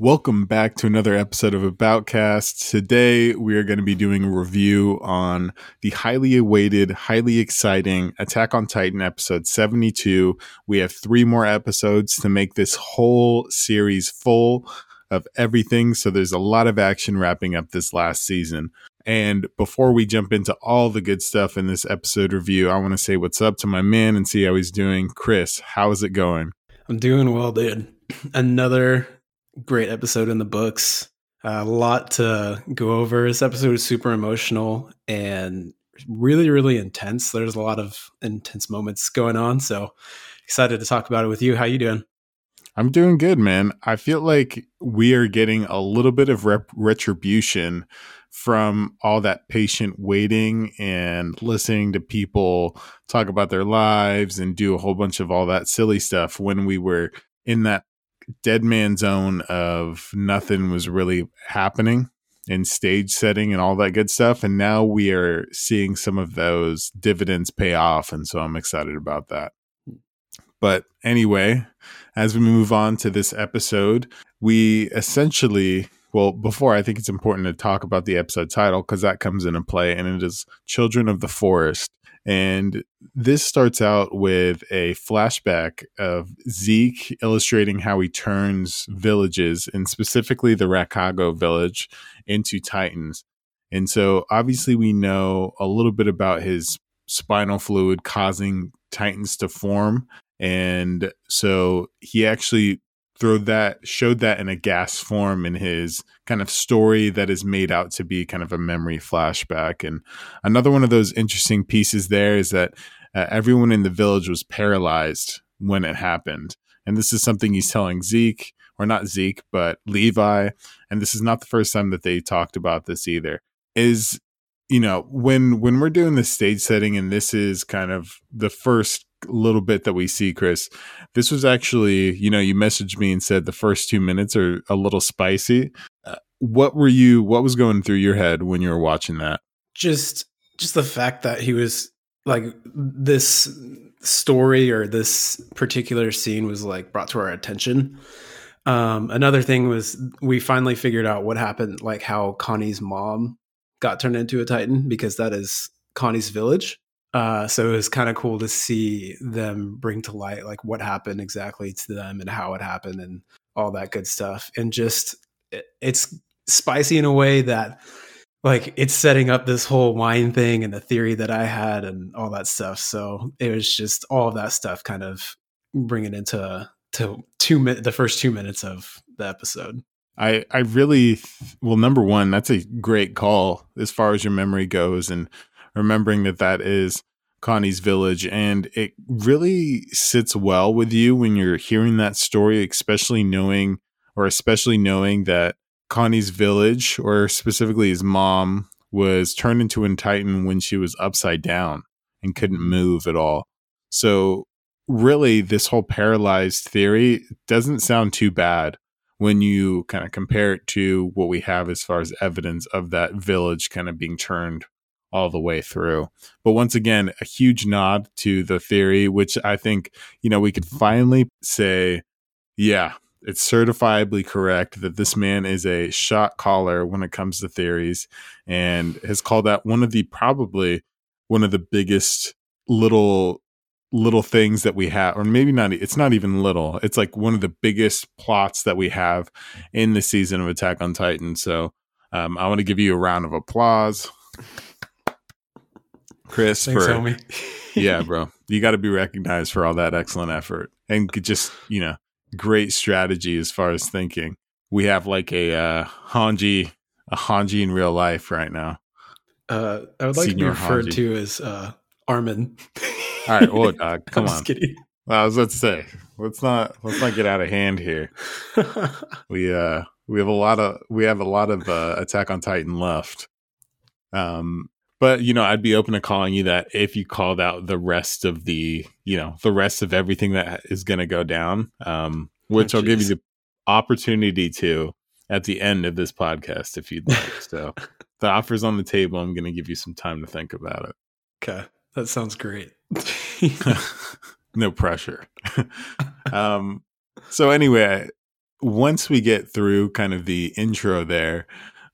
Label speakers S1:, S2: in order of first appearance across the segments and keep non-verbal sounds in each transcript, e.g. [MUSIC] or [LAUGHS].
S1: Welcome back to another episode of Aboutcast. Today we are going to be doing a review on the highly awaited, highly exciting Attack on Titan episode 72. We have three more episodes to make this whole series full of everything, so there's a lot of action wrapping up this last season. And before we jump into all the good stuff in this episode review, I want to say what's up to my man and see how he's doing. Chris, how is it going?
S2: I'm doing well, dude. [CLEARS THROAT] Another great episode in the books. A lot to go over. This episode is super emotional and really, really intense. There's a lot of intense moments going on. So excited to talk about it with you. How you doing?
S1: I'm doing good, man. I feel like we are getting a little bit of rep- retribution from all that patient waiting and listening to people talk about their lives and do a whole bunch of all that silly stuff when we were in that dead man zone of nothing was really happening in stage setting and all that good stuff. And now we are seeing some of those dividends pay off. And so I'm excited about that. But anyway, as we move on to this episode, we essentially, well, before I think it's important to talk about the episode title because that comes into play, and it is Children of the Forest. And this starts out with a flashback of Zeke illustrating how he turns villages, and specifically the Ragako village, into Titans. And so obviously, we know a little bit about his spinal fluid causing Titans to form. And so he actually throw that showed that in a gas form in his kind of story that is made out to be kind of a memory flashback. And another one of those interesting pieces there is that uh, everyone in the village was paralyzed when it happened. And this is something he's telling Zeke or not Zeke but Levi. And this is not the first time that they talked about this either. Is you know when when we're doing the stage setting and this is kind of the first little bit that we see, Chris, this was actually, you know, you messaged me and said the first two minutes are a little spicy. Uh, what were you, what was going through your head when you were watching that?
S2: Just, just the fact that he was like this story or this particular scene was like brought to our attention. Um, another thing was we finally figured out what happened, like how Connie's mom got turned into a Titan because that is Connie's village. Uh, so it was kind of cool to see them bring to light like what happened exactly to them and how it happened and all that good stuff. And just it, it's spicy in a way that like it's setting up this whole wine thing and the theory that I had and all that stuff. So it was just all of that stuff kind of bringing into to two minutes, the first two minutes of the episode.
S1: I I really well number one that's a great call as far as your memory goes and remembering that that is Connie's village. And it really sits well with you when you're hearing that story, especially knowing, or especially knowing that Connie's village, or specifically his mom, was turned into a Titan when she was upside down and couldn't mm-hmm. move at all. So, really, this whole paralyzed theory doesn't sound too bad when you kind of compare it to what we have as far as evidence of that village kind of being turned all the way through. But once again, a huge nod to the theory, which I think, you know, we could finally say, yeah, it's certifiably correct that this man is a shot caller when it comes to theories and has called out one of the probably one of the biggest little little things that we have or maybe not it's not even little it's like one of the biggest plots that we have in the season of attack on titan. So um, i want to give you a round of applause Chris,
S2: Thanks,
S1: for
S2: homie. [LAUGHS]
S1: yeah, bro, you got to be recognized for all that excellent effort and just you know great strategy as far as thinking. We have like a uh, Hanji, a Hanji in real life right now.
S2: Uh, I would like
S1: Senior
S2: to be referred
S1: Hanji.
S2: to as uh, Armin.
S1: All right, oh dog, [LAUGHS] come
S2: I'm
S1: on.
S2: just kidding.
S1: Well, I was let's say let's not let's not get out of hand here. [LAUGHS] We uh we have a lot of we have a lot of uh, Attack on Titan left. Um, but you know, I'd be open to calling you that if you called out the rest of the you know the rest of everything that is going to go down. Um, which
S2: Oh,
S1: I'll give you the opportunity to at the end of this podcast if you'd like. So [LAUGHS] the offer's on the table. I'm going to give you some time to think about it.
S2: okay, that sounds great. [LAUGHS]
S1: no pressure. [LAUGHS] um, so anyway, once we get through kind of the intro there,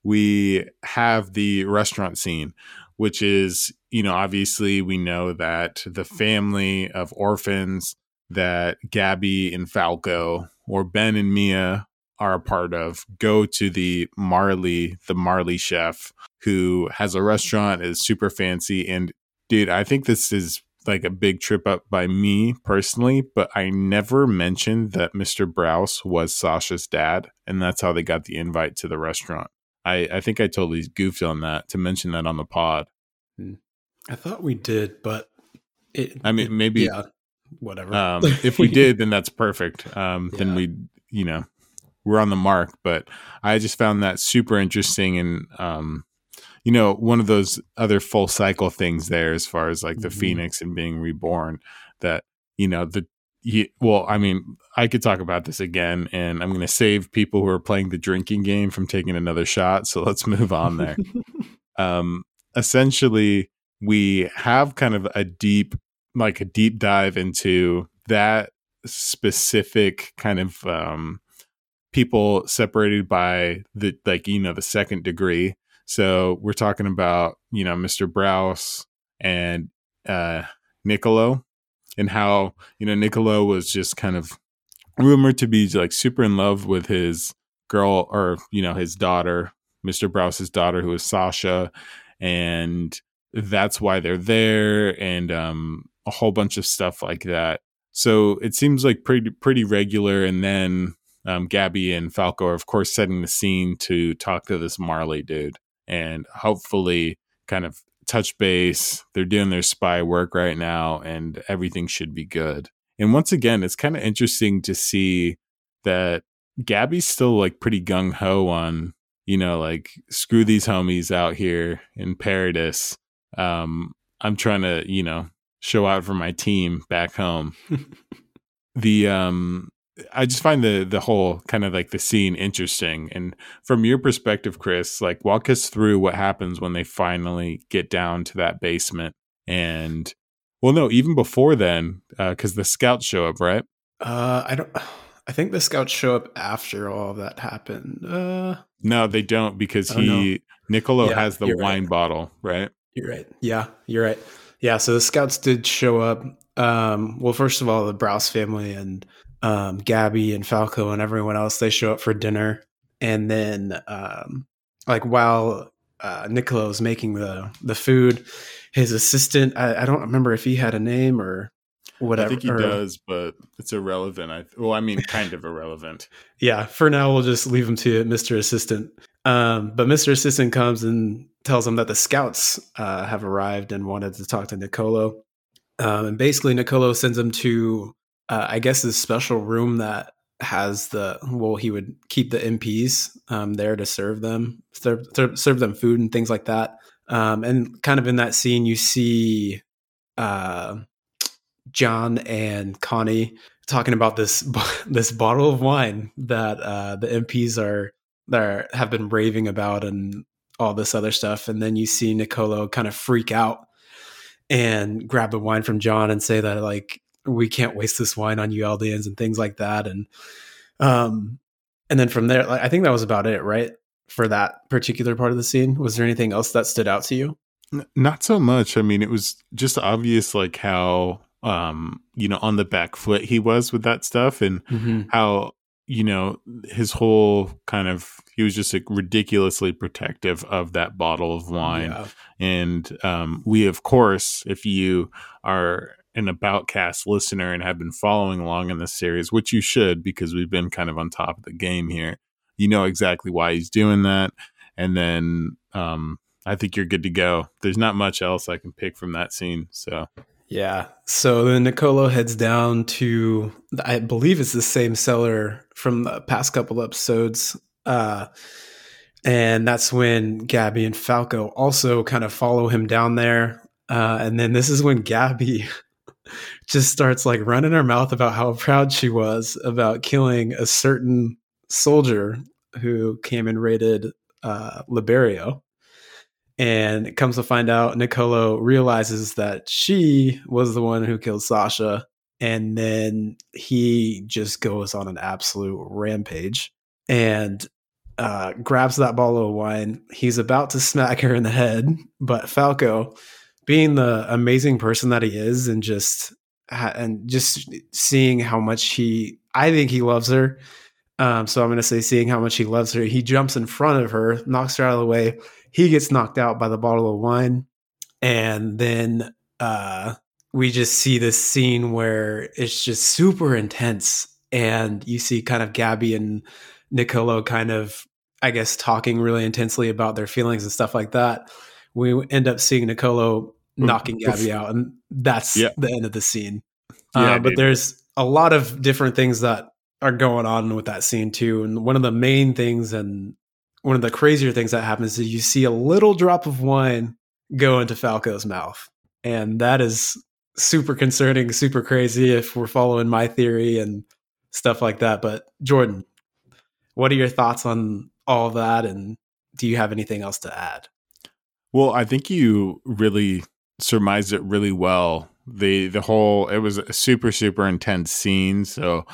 S1: we have the restaurant scene, which is, you know, obviously we know that the mm-hmm. family of orphans that Gabby and Falco or Ben and Mia are a part of go to the Marley, the Marley chef, who has a mm-hmm. restaurant, is super fancy. And dude, I think this is like a big trip up by me personally, but I never mentioned that Mr. Braus was Sasha's dad, and that's how they got the invite to the restaurant. I, I think I totally goofed on that to mention that on the pod.
S2: Hmm. I thought we did, but
S1: it, I mean, maybe,
S2: yeah, whatever.
S1: Um, [LAUGHS] if we did, then that's perfect. Um, yeah. Then we, you know, we're on the mark. But I just found that super interesting and, um, you know, one of those other full cycle things there as far as like the mm-hmm. Phoenix and being reborn that, you know, the, he, well, I mean, I could talk about this again, and I'm going to save people who are playing the drinking game from taking another shot. So let's move on there. [LAUGHS] um, essentially, we have kind of a deep, like a deep dive into that specific kind of um, people separated by the like you know the second degree. So we're talking about you know Mr. Braus and uh, Niccolo and how you know Niccolo was just kind of rumored to be like super in love with his girl or you know his daughter, Mr. Braus's daughter, who is Sasha, and that's why they're there, and um, a whole bunch of stuff like that. So it seems like pretty pretty regular, and then um, Gabby and Falco are of course setting the scene to talk to this Marley dude, and hopefully kind of touch base. They're doing their spy work right now, and everything should be good. And once again, it's kind of interesting to see that Gabby's still like pretty gung ho on, you know, like screw these homies out here in Paradise. Um, I'm trying to, you know, show out for my team back home. [LAUGHS] the um I just find the the whole kind of like the scene interesting. And from your perspective, Chris, like walk us through what happens when they finally get down to that basement. And well, no, even before then, because uh, the scouts show up, right?
S2: Uh, I don't. [SIGHS] I think the scouts show up after all that happened. Uh,
S1: no, they don't because he no. Niccolo yeah, has the wine right. bottle, right?
S2: You're right. Yeah, you're right. Yeah, so the scouts did show up. Um, well, first of all, the Braus family and um, Gabby and Falco and everyone else, they show up for dinner. And then, um, like, while uh, Niccolo's making the, the food, his assistant, I, I, don't remember if he had a name or whatever. I
S1: think he or, does, but it's irrelevant. I, well, I mean, kind of irrelevant. [LAUGHS]
S2: Yeah, for now, we'll just leave him to Mr. Assistant. Um, but Mr. Assistant comes and tells him that the scouts uh, have arrived and wanted to talk to Niccolo. Um, and basically, Niccolo sends him to uh, I guess this special room that has the well, he would keep the MPs um, there to serve them, serve, serve them food and things like that. Um, and kind of in that scene, you see uh, John and Connie talking about this [LAUGHS] this bottle of wine that uh, the MPs are that have been raving about and all this other stuff. And then you see Nicolo kind of freak out and grab the wine from John and say that like we can't waste this wine on you Eldians and things like that. And um, and then from there, I think that was about it, right? For that particular part of the scene, was there anything else that stood out to you?
S1: Not so much. I mean, it was just obvious, like how um, you know, on the back foot he was with that stuff, and mm-hmm. how you know his whole kind of he was just like ridiculously protective of that bottle of wine yeah. and um, we of course if you are an about cast listener and have been following along in this series, which you should because we've been kind of on top of the game here, you know exactly why he's doing that. And then um, I think you're good to go. There's not much else I can pick from that scene. So
S2: yeah. So then Nicolo heads down to I believe it's the same cellar from the past couple episodes. Uh, and that's when Gabby and Falco also kind of follow him down there. Uh, and then this is when Gabby [LAUGHS] just starts like running her mouth about how proud she was about killing a certain soldier who came and raided uh, Liberio. And comes to find out, Nicolo realizes that she was the one who killed Sasha. and then he just goes on an absolute rampage and uh, grabs that bottle of wine. He's about to smack her in the head, but Falco, being the amazing person that he is, and just and just seeing how much he, I think he loves her. Um, so I'm going to say, seeing how much he loves her, he jumps in front of her, knocks her out of the way. He gets knocked out by the bottle of wine, and then uh, we just see this scene where it's just super intense, and you see kind of Gabby and Nicolo kind of, I guess, talking really intensely about their feelings and stuff like that. We end up seeing Nicolo knocking Gabby out, and that's yeah. the end of the scene. Yeah, uh, but there's a lot of different things that are going on with that scene too. And one of the main things and one of the crazier things that happens is you see a little drop of wine go into Falco's mouth. And that is super concerning, super crazy if we're following my theory and stuff like that. But Jordan, what are your thoughts on all that? And do you have anything else to add?
S1: Well, I think you really surmised it really well. The the whole it was a super super intense scene, so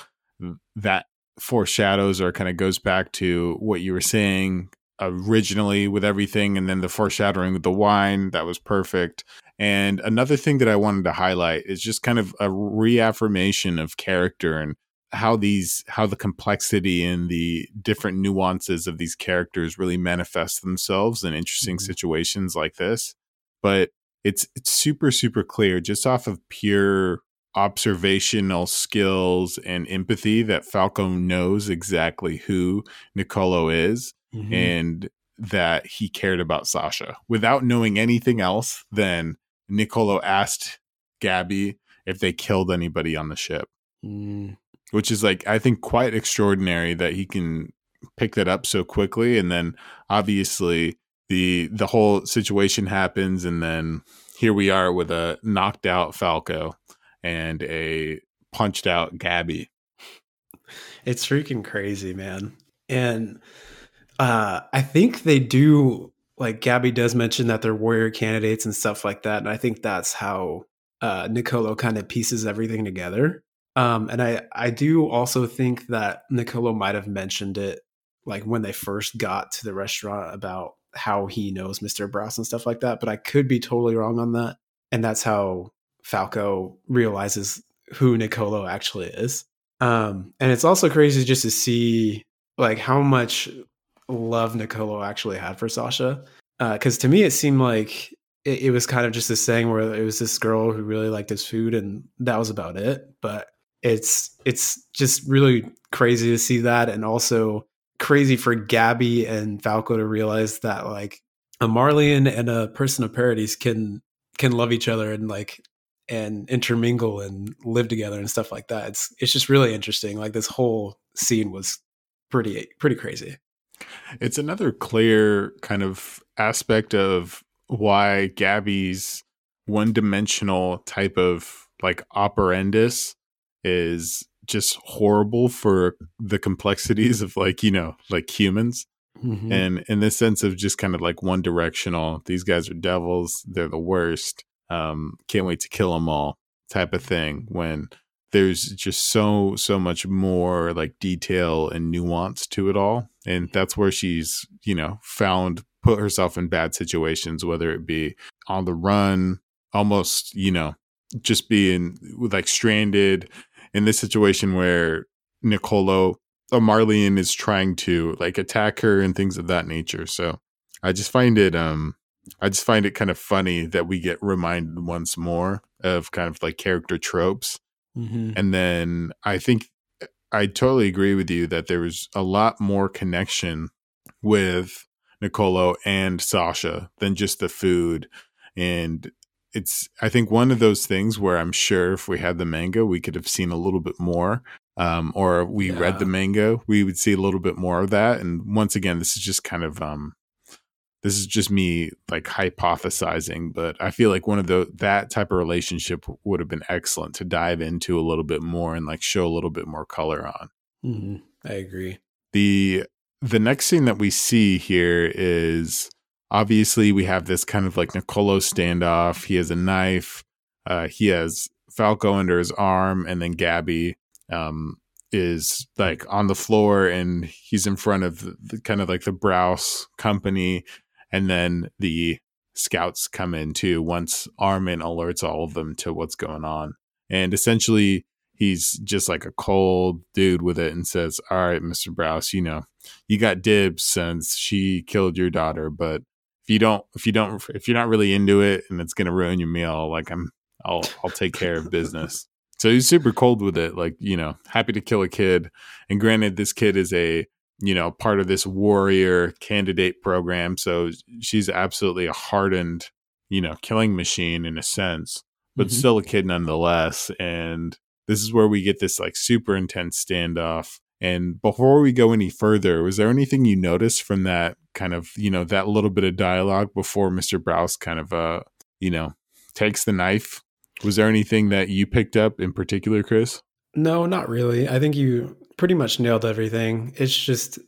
S1: that foreshadows or kind of goes back to what you were saying originally with everything and then the foreshadowing with the wine that was perfect and another thing that i wanted to highlight is just kind of a reaffirmation of character and how these how the complexity and the different nuances of these characters really manifest themselves in interesting mm-hmm. situations like this but it's it's super super clear just off of pure observational skills and empathy that Falco knows exactly who Nicolo is mm-hmm. and that he cared about Sasha without knowing anything else than Nicolo asked Gabby if they killed anybody on the ship. Mm. Which is like I think quite extraordinary that he can pick that up so quickly and then obviously the the whole situation happens and then here we are with a knocked out Falco and a punched out Gabby.
S2: It's freaking crazy, man. And uh, I think they do like Gabby does mention that they're warrior candidates and stuff like that. And I think that's how uh, Nicolo kind of pieces everything together. Um, and I, I do also think that Nicolo might have mentioned it like when they first got to the restaurant about how he knows Mr. Braus and stuff like that. But I could be totally wrong on that. And that's how Falco realizes who Nicolo actually is. Um, and it's also crazy just to see like how much love Nicolo actually had for Sasha. Because uh, to me, it seemed like it, it, was kind of just this thing where it was this girl who really liked his food, and that was about it. But it's it's just really crazy to see that, and also crazy for Gabby and Falco to realize that like a Marleyan and a person of Paradis can can love each other and like and intermingle and live together and stuff like that. It's it's just really interesting. Like this whole scene was pretty pretty crazy.
S1: It's another clear kind of aspect of why Gabby's one-dimensional type of like operandus is just horrible for the complexities of like you know like humans mm-hmm. and in the sense of just kind of like one directional these guys are devils they're the worst um, can't wait to kill them all type of thing when there's just so so much more like detail and nuance to it all and that's where she's you know found put herself in bad situations whether it be on the run almost you know just being like stranded in this situation where nicolo a marleyan is trying to like attack her and things of that nature so i just find it um I just find it kind of funny that we get reminded once more of kind of like character tropes. Mm-hmm. And then I think I totally agree with you that there was a lot more connection with Nicolo and Sasha than just the food. And it's, I think, one of those things where I'm sure if we had the manga, we could have seen a little bit more. Um, or we yeah. read the manga, we would see a little bit more of that. And once again, this is just kind of um, this is just me like hypothesizing, but I feel like one of the that type of relationship would have been excellent to dive into a little bit more and like show a little bit more color on.
S2: Mm-hmm. I agree.
S1: The the next scene that we see here is obviously we have this kind of like Nicolo standoff. He has a knife. Uh, he has Falco under his arm, and then Gabby um, is like on the floor, and he's in front of the, the, kind of like the Braus company, and then the scouts come in too. Once Armin alerts all of them to what's going on, and essentially he's just like a cold dude with it and says, "All right, Mister Braus, you know, you got dibs since she killed your daughter, but." If you don't, if you don't, if you're not really into it and it's gonna ruin your meal, like I'm, I'll, I'll take care of business. [LAUGHS] So he's super cold with it, like, you know, happy to kill a kid. And granted, this kid is a, you know, part of this warrior candidate program. So she's absolutely a hardened, you know, killing machine in a sense, but mm-hmm. still a kid nonetheless. And this is where we get this like super intense standoff. And before we go any further, was there anything you noticed from that kind of, you know, that little bit of dialogue before Mr. Braus kind of, uh, you know, takes the knife was there anything that you picked up in particular, Chris?
S2: No, not really. I think you pretty much nailed everything. It's just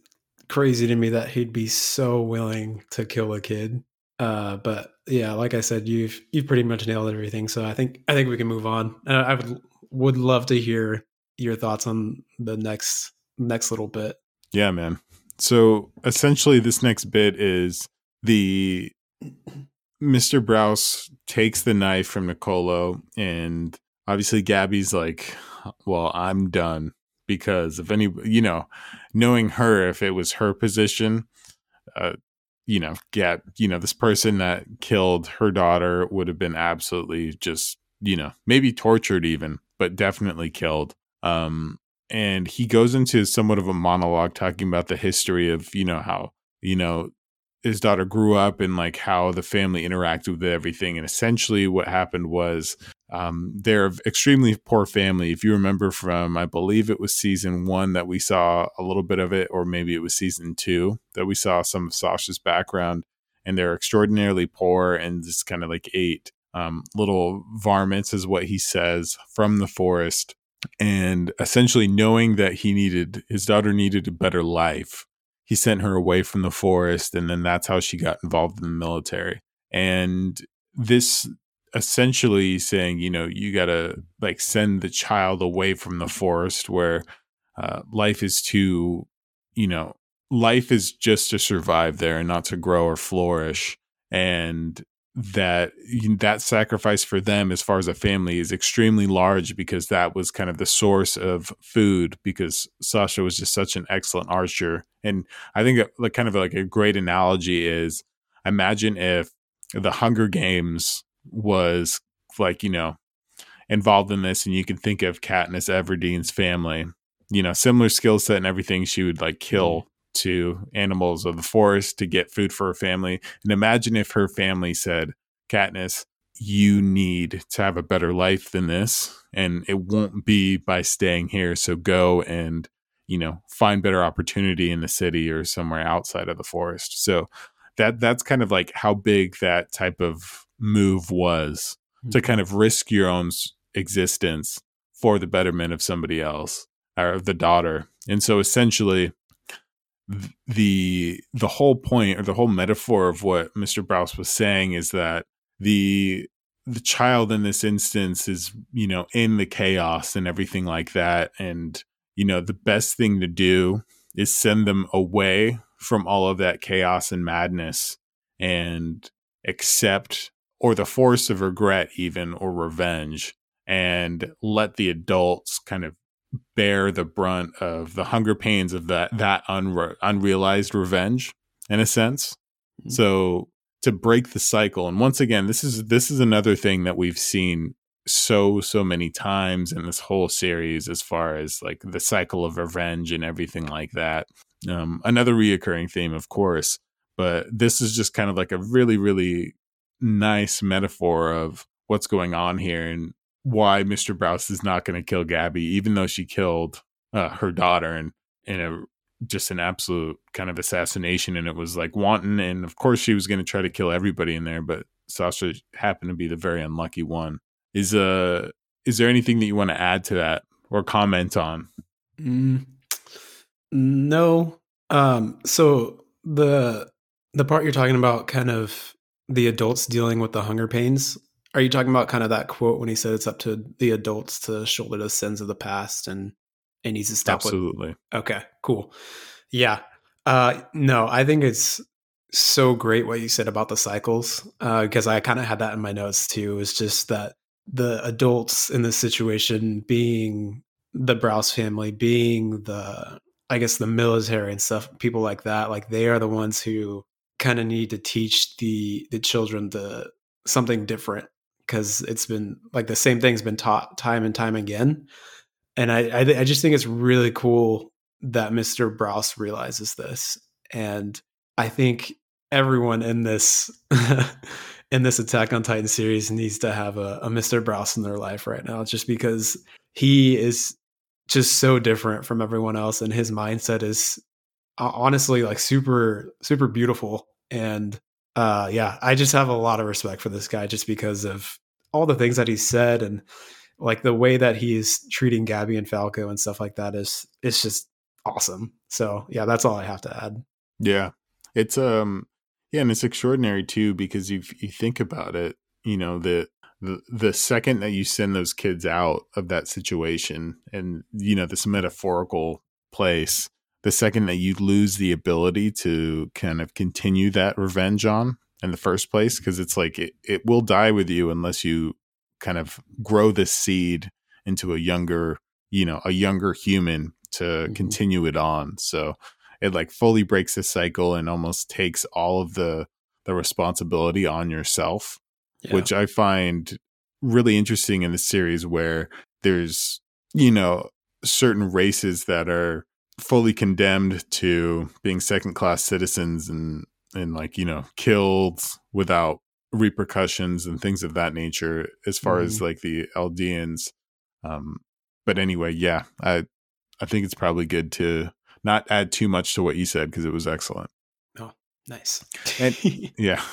S2: crazy to me that he'd be so willing to kill a kid. Uh, but yeah, like I said, you've you've pretty much nailed everything. So I think I think we can move on. Uh, I would would love to hear your thoughts on the next next little bit.
S1: Yeah, man. So essentially, this next bit is the Mr. Braus takes the knife from Nicolo, and obviously Gabby's like, "Well, I'm done." Because if any, you know, knowing her, if it was her position, uh, you know, get, you know, this person that killed her daughter would have been absolutely just, you know, maybe tortured even, but definitely killed. Um, and he goes into somewhat of a monologue talking about the history of, you know, how, you know, his daughter grew up and like how the family interacted with everything. And essentially, what happened was um, they're extremely poor family. If you remember from, I believe it was season one that we saw a little bit of it, or maybe it was season two that we saw some of Sasha's background. And they're extraordinarily poor and just kind of like ate um, little varmints, is what he says, from the forest. And essentially, knowing that he needed his daughter needed a better life, he sent her away from the forest and then that's how she got involved in the military. And this essentially saying you know you gotta like send the child away from the forest where uh, life is too you know life is just to survive there and not to grow or flourish. And that that sacrifice for them as far as a family is extremely large because that was kind of the source of food because Sasha was just such an excellent archer. And I think like kind of like a great analogy is imagine if the Hunger Games was like you know involved in this and you can think of Katniss Everdeen's family you know similar skill set and everything she would like kill to animals of the forest to get food for her family. And imagine if her family said, Katniss, you need to have a better life than this. And it won't be by staying here. So go and, you know, find better opportunity in the city or somewhere outside of the forest. So that that's kind of like how big that type of move was mm-hmm. to kind of risk your own existence for the betterment of somebody else or of the daughter. And so essentially the the whole point or the whole metaphor of what Mr. Braus was saying is that the the child in this instance is you know in the chaos and everything like that and you know the best thing to do is send them away from all of that chaos and madness and accept or the force of regret even or revenge and let the adults kind of bear the brunt of the hunger pains of that that unre- unrealized revenge in a sense mm-hmm. so to break the cycle and once again this is this is another thing that we've seen so so many times in this whole series as far as like the cycle of revenge and everything like that um, another reoccurring theme of course but this is just kind of like a really really nice metaphor of what's going on here and why Mr. Braus is not going to kill Gabby, even though she killed uh, her daughter and in a just an absolute kind of assassination, and it was like wanton. And of course, she was going to try to kill everybody in there, but Sasha happened to be the very unlucky one. Is uh, is there anything that you want to add to that or comment on?
S2: Mm, no. Um. So the the part you're talking about, kind of the adults dealing with the hunger pains Are you talking about kind of that quote when he said it's up to the adults to shoulder the sins of the past and it needs to stop?
S1: Absolutely.
S2: With, okay, cool. Yeah. Uh, no, I think it's so great what you said about the cycles because uh, I kind of had that in my notes too. It's just that the adults in this situation being the Braus family, being the I guess the military and stuff, people like that, like they are the ones who kind of need to teach the the children the something different because it's been like the same thing's been taught time and time again. And I I, I just think it's really cool that Mr. Braus realizes this, and I think everyone in this [LAUGHS] in this Attack on Titan series needs to have a, a Mr. Braus in their life right now, just because he is just so different from everyone else, and his mindset is honestly like super super beautiful. And uh, yeah, I just have a lot of respect for this guy just because of all the things that he said and like the way that he's treating Gabby and Falco and stuff like that is it's just awesome. So yeah, that's all I have to add.
S1: Yeah. It's um yeah, and it's extraordinary too because if you think about it, you know, the the the second that you send those kids out of that situation and you know this metaphorical place, the second that you lose the ability to kind of continue that revenge on in the first place, because it's like it, it will die with you unless you kind of grow this seed into a younger, you know, a younger human to mm-hmm. continue it on. So it like fully breaks the cycle and almost takes all of the the responsibility on yourself yeah. which i find really interesting in the series where there's you know certain races that are fully condemned to being second class citizens and and like you know killed without repercussions and things of that nature as far mm-hmm. as like the Eldians um but anyway yeah i i think it's probably good to not add too much to what you said because it was excellent.
S2: Oh, nice.
S1: and [LAUGHS] yeah. [LAUGHS]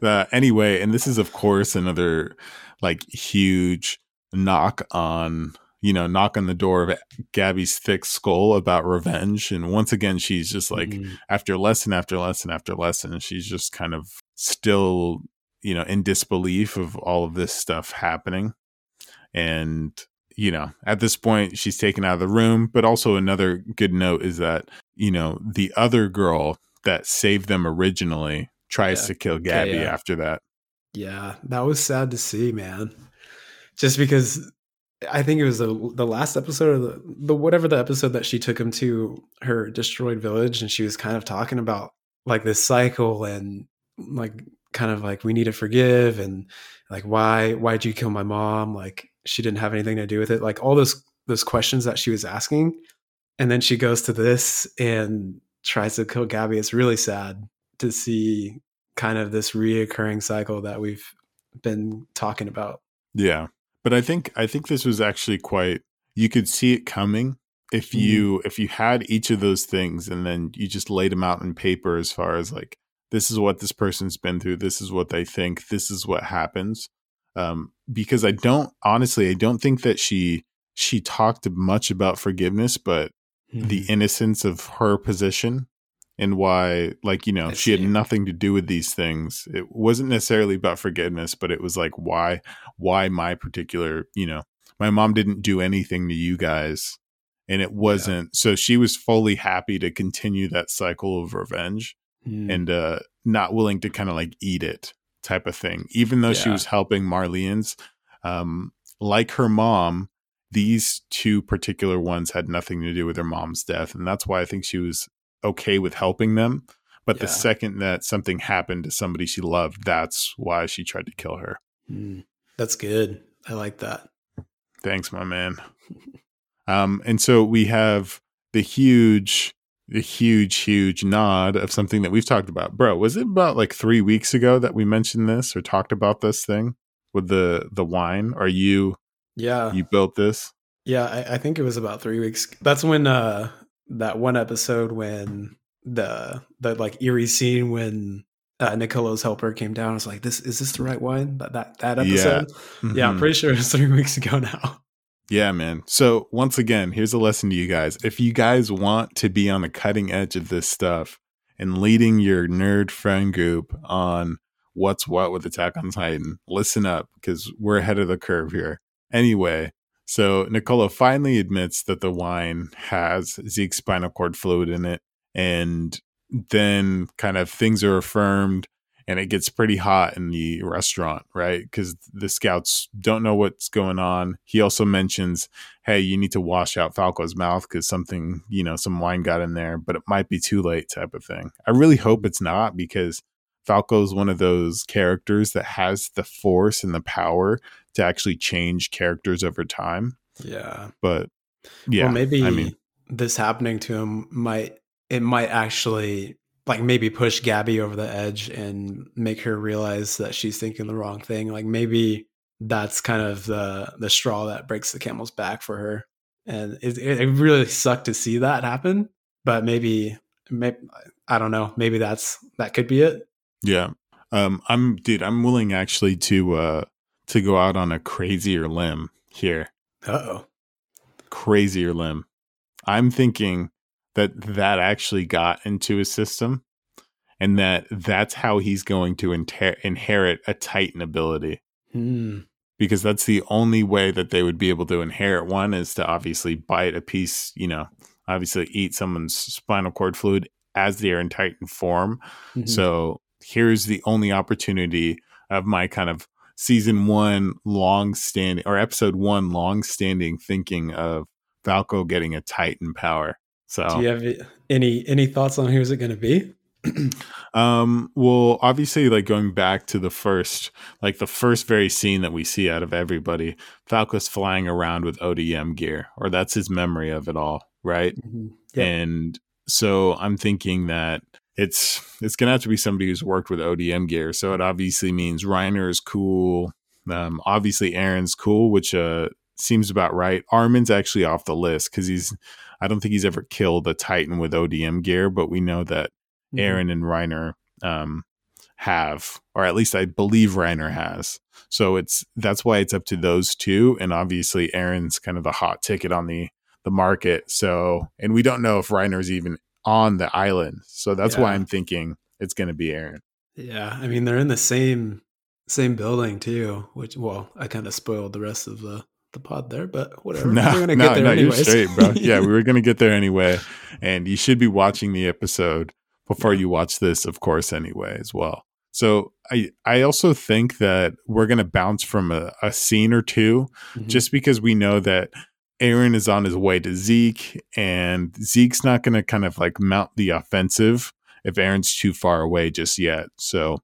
S1: Uh, anyway, and this is of course another like huge knock on you know knock on the door of Gabby's thick skull about revenge, and once again she's just like mm. after lesson after lesson after lesson, she's just kind of still you know in disbelief of all of this stuff happening, and you know, at this point, she's taken out of the room. But also, another good note is that, you know, the other girl that saved them originally tries yeah. to kill Gabby yeah, yeah. after that.
S2: Yeah, that was sad to see, man. Just because I think it was the the last episode of the, the whatever the episode that she took him to her destroyed village, and she was kind of talking about like this cycle and like kind of like we need to forgive and like why why'd you kill my mom? Like she didn't have anything to do with it. Like all those those questions that she was asking. And then she goes to this and tries to kill gabby. It's really sad to see kind of this reoccurring cycle that we've been talking about.
S1: Yeah but i think i think this was actually quite you could see it coming if mm-hmm. you mm-hmm. if you had each of those things and then you just laid them out in paper as far as like this is what this person's been through this is what they think this is what happens um, because I don't honestly I don't think that she she talked much about forgiveness, but mm-hmm. the innocence of her position and why like you know I she see. had nothing to do with these things. It wasn't necessarily about forgiveness, but it was like why why my particular you know my mom didn't do anything to you guys and it wasn't yeah. so she was fully happy to continue that cycle of revenge mm. and uh not willing to kind of like eat it type of thing. Even though yeah. she was helping Marleyans, um, like her mom, these two particular ones had nothing to do with her mom's death, and that's why I think she was okay with helping them. But yeah. the second that something happened to somebody she loved, that's why she tried to kill her.
S2: Mm, that's good. I like that.
S1: Thanks, my man. um, and so we have the huge the huge, huge nod of something that we've talked about. Bro, was it about like three weeks ago that we mentioned this or talked about this thing with the the wine? Are you
S2: Yeah.
S1: You built this?
S2: Yeah, I, I think it was about three weeks. That's when uh that one episode when the the like eerie scene when uh, Nicolo's helper came down. I was like, "This is this the right one?" That that that episode. Yeah, mm-hmm. yeah I'm pretty sure it was three [LAUGHS] weeks ago now.
S1: Yeah, man. So, once again, here's a lesson to you guys. If you guys want to be on the cutting edge of this stuff and leading your nerd friend group on what's what with Attack on Titan. Listen up because we're ahead of the curve here. Anyway, so Nicolo finally admits that the wine has Zeke's spinal cord fluid in it. And then kind of things are affirmed and it gets pretty hot in the restaurant, right? Because the scouts don't know what's going on. He also mentions, hey, you need to wash out Falco's mouth because something, you know, some wine got in there, but it might be too late, type of thing. I really hope it's not because Falco is one of those characters that has the force and the power to actually change characters over time.
S2: Yeah.
S1: But yeah,
S2: well, maybe
S1: I mean,
S2: this happening to him might it might actually like maybe push Gabby over the edge and make her realize that she's thinking the wrong thing. Like maybe that's kind of the the straw that breaks the camel's back for her. And it, it really sucked to see that happen. But maybe, maybe I don't know. Maybe that's that could be it.
S1: Yeah. Um, I'm dude. I'm willing actually to uh to go out on a crazier limb here.
S2: Uh oh.
S1: Crazier limb. I'm thinking that that actually got into his system and that that's how he's going to inter- inherit a titan ability
S2: Hmm.
S1: because that's the only way that they would be able to inherit one is to obviously bite a piece you know obviously eat someone's spinal cord fluid as they are in titan form
S2: Mhm.
S1: so here's the only opportunity of my kind of season one long standing or episode one long standing thinking of falco getting a titan power so
S2: Do you have any any thoughts on who's it going to be? [CLEARS THROAT]
S1: Um, well, obviously, like going back to the first, like the first very scene that we see out of everybody, Falco's flying around with ODM gear, or that's his memory of it all, right?
S2: Yep.
S1: And so I'm thinking that it's it's gonna have to be somebody who's worked with ODM gear. So it obviously means Reiner is cool. Um, obviously Eren's cool, which uh seems about right. Armin's actually off the list because he's I don't think he's ever killed a Titan with ODM gear, but we know that
S2: Mhm.
S1: Eren and Reiner um, have, or at least I believe Reiner has. So it's that's why it's up to those two, and obviously Eren's kind of the hot ticket on the the market. So, and we don't know if Reiner's even on the island. So that's why I'm thinking it's going to be Eren.
S2: Yeah, I mean they're in the same same building too. Which well, I kind of spoiled the rest of the the pod there, but [LAUGHS] whatever.
S1: No,
S2: We're gonna
S1: no,
S2: get there
S1: no, you're straight, bro. [LAUGHS] Yeah, we were going to get there anyway, and you should be watching the episode before you watch this, of course, anyway, as well. So I I also think that we're going to bounce from a, a scene or two
S2: Mhm.
S1: just because we know that Eren is on his way to Zeke, and Zeke's not going to kind of like mount the offensive if Eren's too far away just yet. So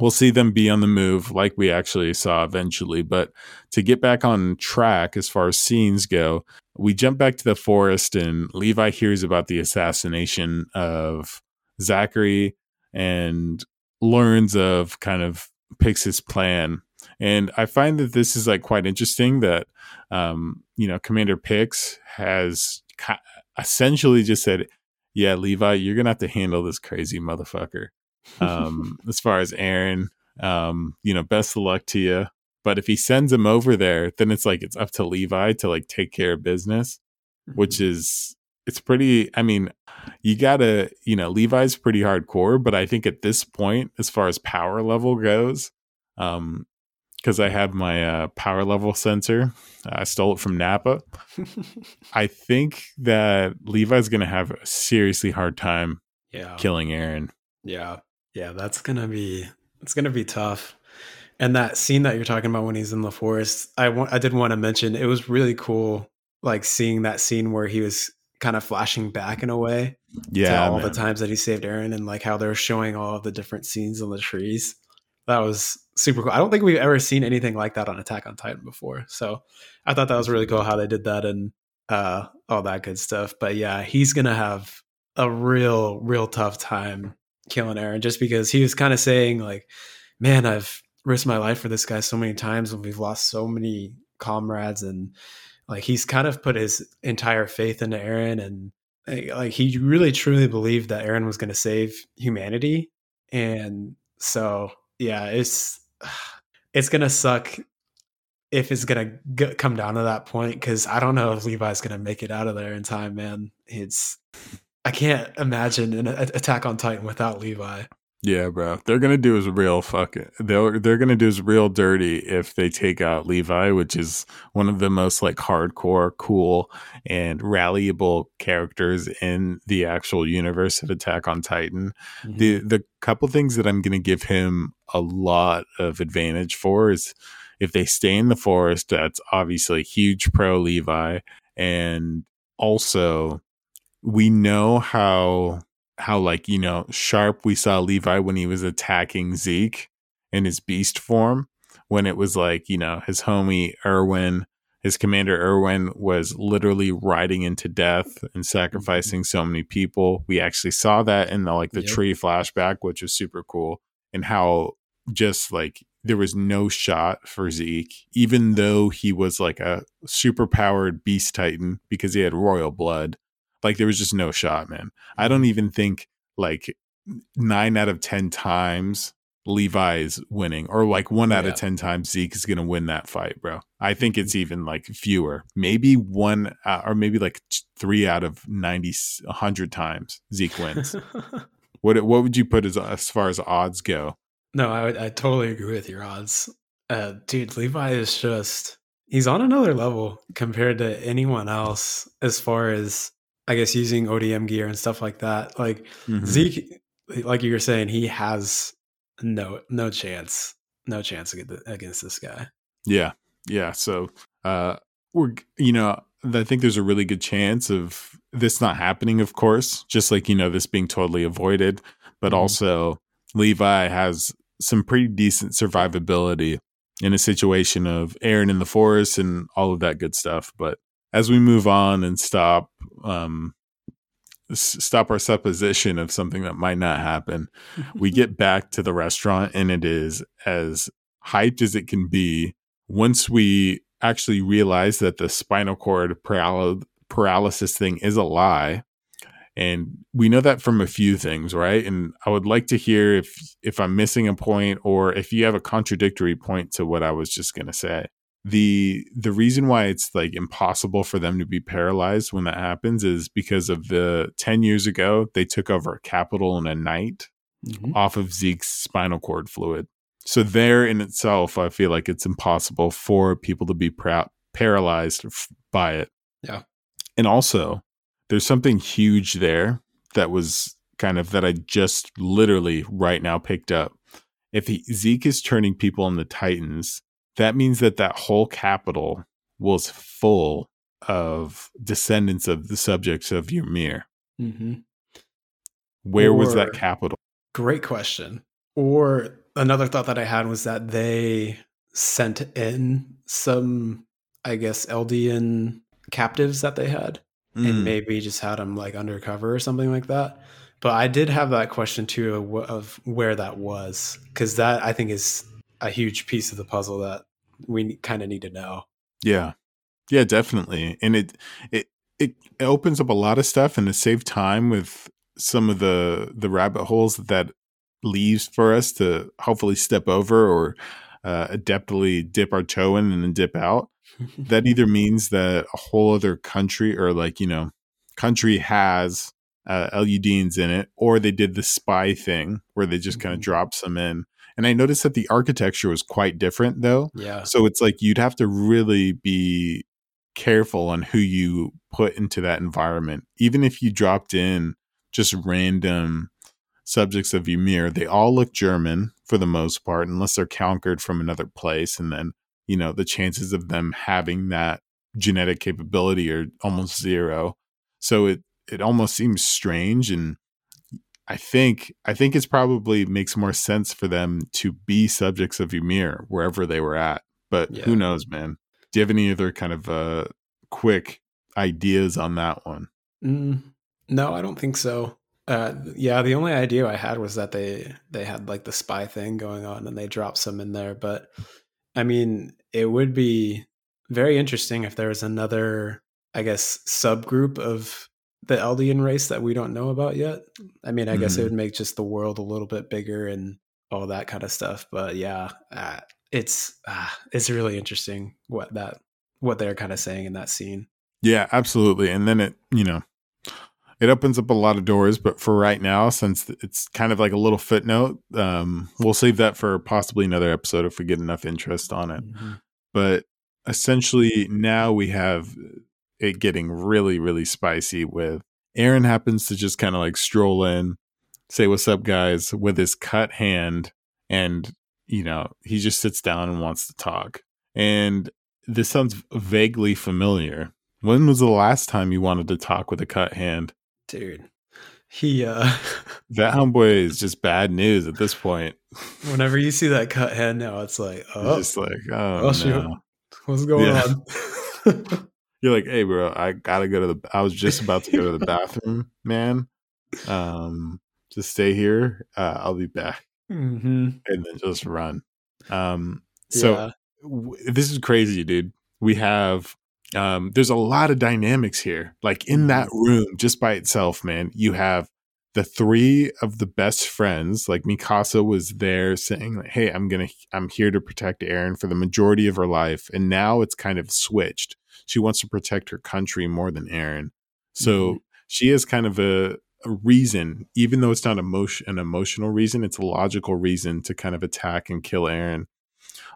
S1: we'll see them be on the move like we actually saw eventually. But to get back on track as far as scenes go, we jump back to the forest, and Levi hears about the assassination of Zachary and learns of kind of Pyxis's plan. And I find that this is like quite interesting that um, you know, Commander Pyxis has ki- essentially just said, "Yeah, Levi, you're gonna have to handle this crazy motherfucker." Um, [LAUGHS] as far as Eren, um, you know, best of luck to you. But if he sends him over there, then it's like it's up to Levi to like take care of business, which is it's pretty. I mean, you gotta, you know, Levi's pretty hardcore, but I think at this point, as far as power level goes, um, because I have my uh, power level sensor. I stole it from Nappa. [LAUGHS] I think that Levi's going to have a seriously hard time
S2: yeah,
S1: killing Eren.
S2: yeah, yeah. That's gonna be it's gonna be tough. And that scene that you're talking about when he's in the forest, I want I did want to mention it was really cool, like seeing that scene where he was kind of flashing back in a way
S1: Yeah,
S2: to all
S1: man.
S2: the times that he saved Eren and like how they're showing all of the different scenes on the trees. That was super cool. I don't think we've ever seen anything like that on Attack on Titan before. So I thought that was really cool how they did that and uh, all that good stuff. But yeah, he's gonna have a real, real tough time killing Eren just because he was kind of saying like, "Man, I've risked my life for this guy so many times, and we've lost so many comrades." And like he's kind of put his entire faith into Eren, and like, he really truly believed that Eren was to save humanity. And so yeah, it's [SIGHS] it's gonna suck if it's gonna g- come down to that point because I don't know if Levi's gonna make it out of there in time. Man, it's I can't imagine an Attack on Titan without Levi.
S1: Yeah, bro. They're gonna do his real fucking. They're they're gonna do his real dirty if they take out Levi, which is one of the most like hardcore, cool, and rallyable characters in the actual universe of Attack on Titan. Mm-hmm. The the couple things that I'm gonna give him a lot of advantage for is if they stay in the forest. That's obviously huge pro Levi, and also we know how how like you know sharp we saw Levi when he was attacking Zeke in his beast form when it was like you know his homie Erwin his commander Erwin was literally riding into death and mm-hmm. sacrificing so many people we actually saw that in the like the yep. tree flashback which was super cool and how just like there was no shot for Zeke even though he was like a super powered beast titan because he had royal blood like there was just no shot, man. I don't mm-hmm. even think like nine out of 10 times Levi is winning, or like one out yeah. of 10 times Zeke is going to win that fight, bro. I think it's mm-hmm. even like fewer, maybe one, uh, or maybe like three out of 90, 100 times Zeke wins. [LAUGHS] what, what would you put as, as far as odds go?
S2: No, I, I totally agree with your odds. Uh, dude, Levi is just, he's on another level compared to anyone else as far as I guess using ODM gear and stuff like that. Like mm-hmm. Zeke, like you were saying, he has no no chance, no chance against this guy.
S1: Yeah, yeah. So uh, we're you know I think there's a really good chance of this not happening. Of course, just like you know this being totally avoided, but mm-hmm. also Levi has some pretty decent survivability in a situation of Eren in the forest and all of that good stuff. But as we move on and stop um, stop our supposition of something that might not happen, [LAUGHS] we get back to the restaurant and it is as hyped as it can be once we actually realize that the spinal cord paral- paralysis thing is a lie. And we know that from a few things right? And i would like to hear if if i'm missing a point or if you have a contradictory point to what i was just going to say the the reason why it's like impossible for them to be paralyzed when that happens is because of the 10 years ago they took over a capital in a night mm-hmm. off of Zeke's spinal cord fluid. So there in itself I feel like it's impossible for people to be pra- paralyzed f- by it.
S2: Yeah.
S1: And also there's something huge there that was kind of that I just literally right now picked up. If he, Zeke is turning people into Titans, that means that that whole capital was full of descendants of the subjects of Ymir. Mm-hmm. Where or, was that capital?
S2: Great question. Or another thought that I had was that they sent in some, I guess, Eldian captives that they had, mm. and maybe just had them like undercover or something like that. But I did have that question too of, of where that was, because that I think is a huge piece of the puzzle that we kind of need to know.
S1: Yeah. Yeah, definitely. And it it it opens up a lot of stuff and to save time with some of the the rabbit holes that that leaves for us to hopefully step over or uh, adeptly dip our toe in and then dip out. [LAUGHS] that either means that a whole other country or like you know country has uh, LUDs in it, or they did the spy thing where they just mm-hmm. kind of drop some in. And I noticed that the architecture was quite different though.
S2: Yeah.
S1: So it's like you'd have to really be careful on who you put into that environment. Even if you dropped in just random subjects of Ymir, they all look German for the most part, unless they're conquered from another place. And then, you know, the chances of them having that genetic capability are almost zero. So it it almost seems strange and I think I think it's probably makes more sense for them to be subjects of Ymir wherever they were at. But yeah. who knows, man? Do you have any other kind of uh, quick ideas on that one?
S2: Mm, no, I don't think so. Uh, yeah, the only idea I had was that they they had like the spy thing going on and they dropped some in there. But I mean, it would be very interesting if there was another, I guess, subgroup of the Eldian race that we don't know about yet. I mean, I mm. guess it mm-hmm. would make just the world a little bit bigger and all that kind of stuff. But yeah, uh, it's uh, it's really interesting what that what they're kind of saying in that scene.
S1: Yeah, absolutely. And then it, you know, it opens up a lot of doors, but for right now, since it's kind of like a little footnote, um, we'll save that for possibly another episode if we get enough interest on it. Mm-hmm. But essentially, now we have it getting really, really spicy with Eren happens to just kind of like stroll in, say, What's up, guys, with his cut hand. And, you know, he just sits down and wants to talk. And this sounds vaguely familiar. When was the last time you wanted to talk with a cut hand?
S2: Dude, he, uh, [LAUGHS]
S1: that homeboy is just bad news at this point.
S2: Whenever you see that cut hand now, it's like, oh,
S1: it's like, oh, oh no.
S2: what's going yeah.
S1: on? [LAUGHS] You're like, hey, bro, I gotta go to the. I was just about to go to the [LAUGHS] bathroom, man. Um, just stay here. Uh, I'll be back,
S2: mm-hmm.
S1: and then just run. Um, so yeah. w- this is crazy, dude. We have um, there's a lot of dynamics here. Like in that mm-hmm. room, just by itself, man, you have the three of the best friends. Like Mikasa was there saying, like, "Hey, I'm gonna, I'm here to protect Eren for the majority of her life," and now it's kind of switched she wants to protect her country more than Eren. So mm-hmm. she is kind of a, a, reason, even though it's not emotion, an emotional reason, it's a logical reason to kind of attack and kill Eren.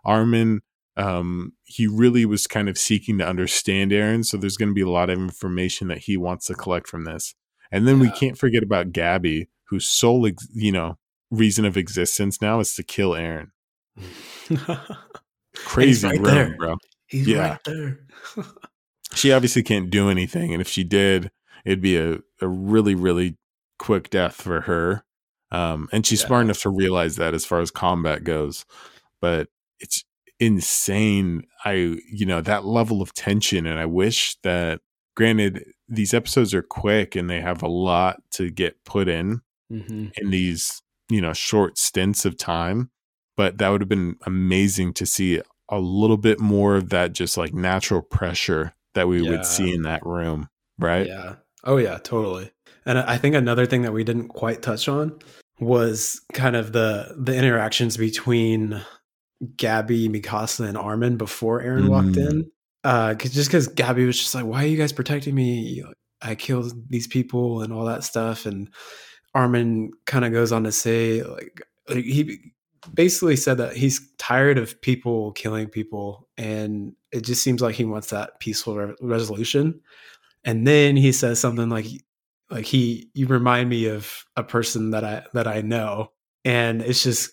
S1: Armin, um, he really was kind of seeking to understand Eren. So there's going to be a lot of information that he wants to collect from this. And then yeah. we can't forget about Gabi, whose sole, ex- you know, reason of existence now is to kill Eren. [LAUGHS] Crazy right room, there. bro.
S2: He's yeah. right there.
S1: she obviously can't do anything, and if she did, it'd be a, a really, really quick death for her. Um, and she's yeah. smart enough to realize that as far as combat goes. But it's insane. I, you know, that level of tension, and I wish that, granted, these episodes are quick and they have a lot to get put in
S2: mm-hmm.
S1: in these, you know, short stints of time. But that would have been amazing to see a little bit more of that just like natural pressure that we yeah. would see in that room, right?
S2: Yeah. Oh yeah, totally. And I think another thing that we didn't quite touch on was kind of the the interactions between Gabi, Mikasa, and Armin before Eren mm. walked in. Uh, cause, just because Gabi was just like, "Why are you guys protecting me? I killed these people and all that stuff." And Armin kind of goes on to say, like, he basically said that he's tired of people killing people and it just seems like he wants that peaceful re- resolution. And then he says something like like he you remind me of a person that i that i know. And it's just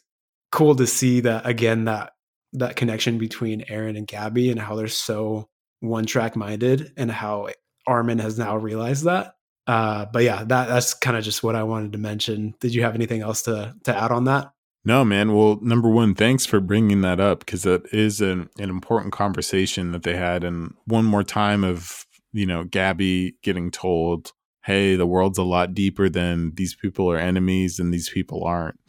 S2: cool to see that again that that connection between eren and gabi and how they're so one track minded and how armin has now realized that. Uh but yeah that that's kind of just what i wanted to mention. Did you have anything else to to add on that
S1: no, man. Well, number one, thanks for bringing that up because that is an, an important conversation that they had. And one more time of, you know, Gabi getting told, hey, the world's a lot deeper than these people are enemies and these people aren't.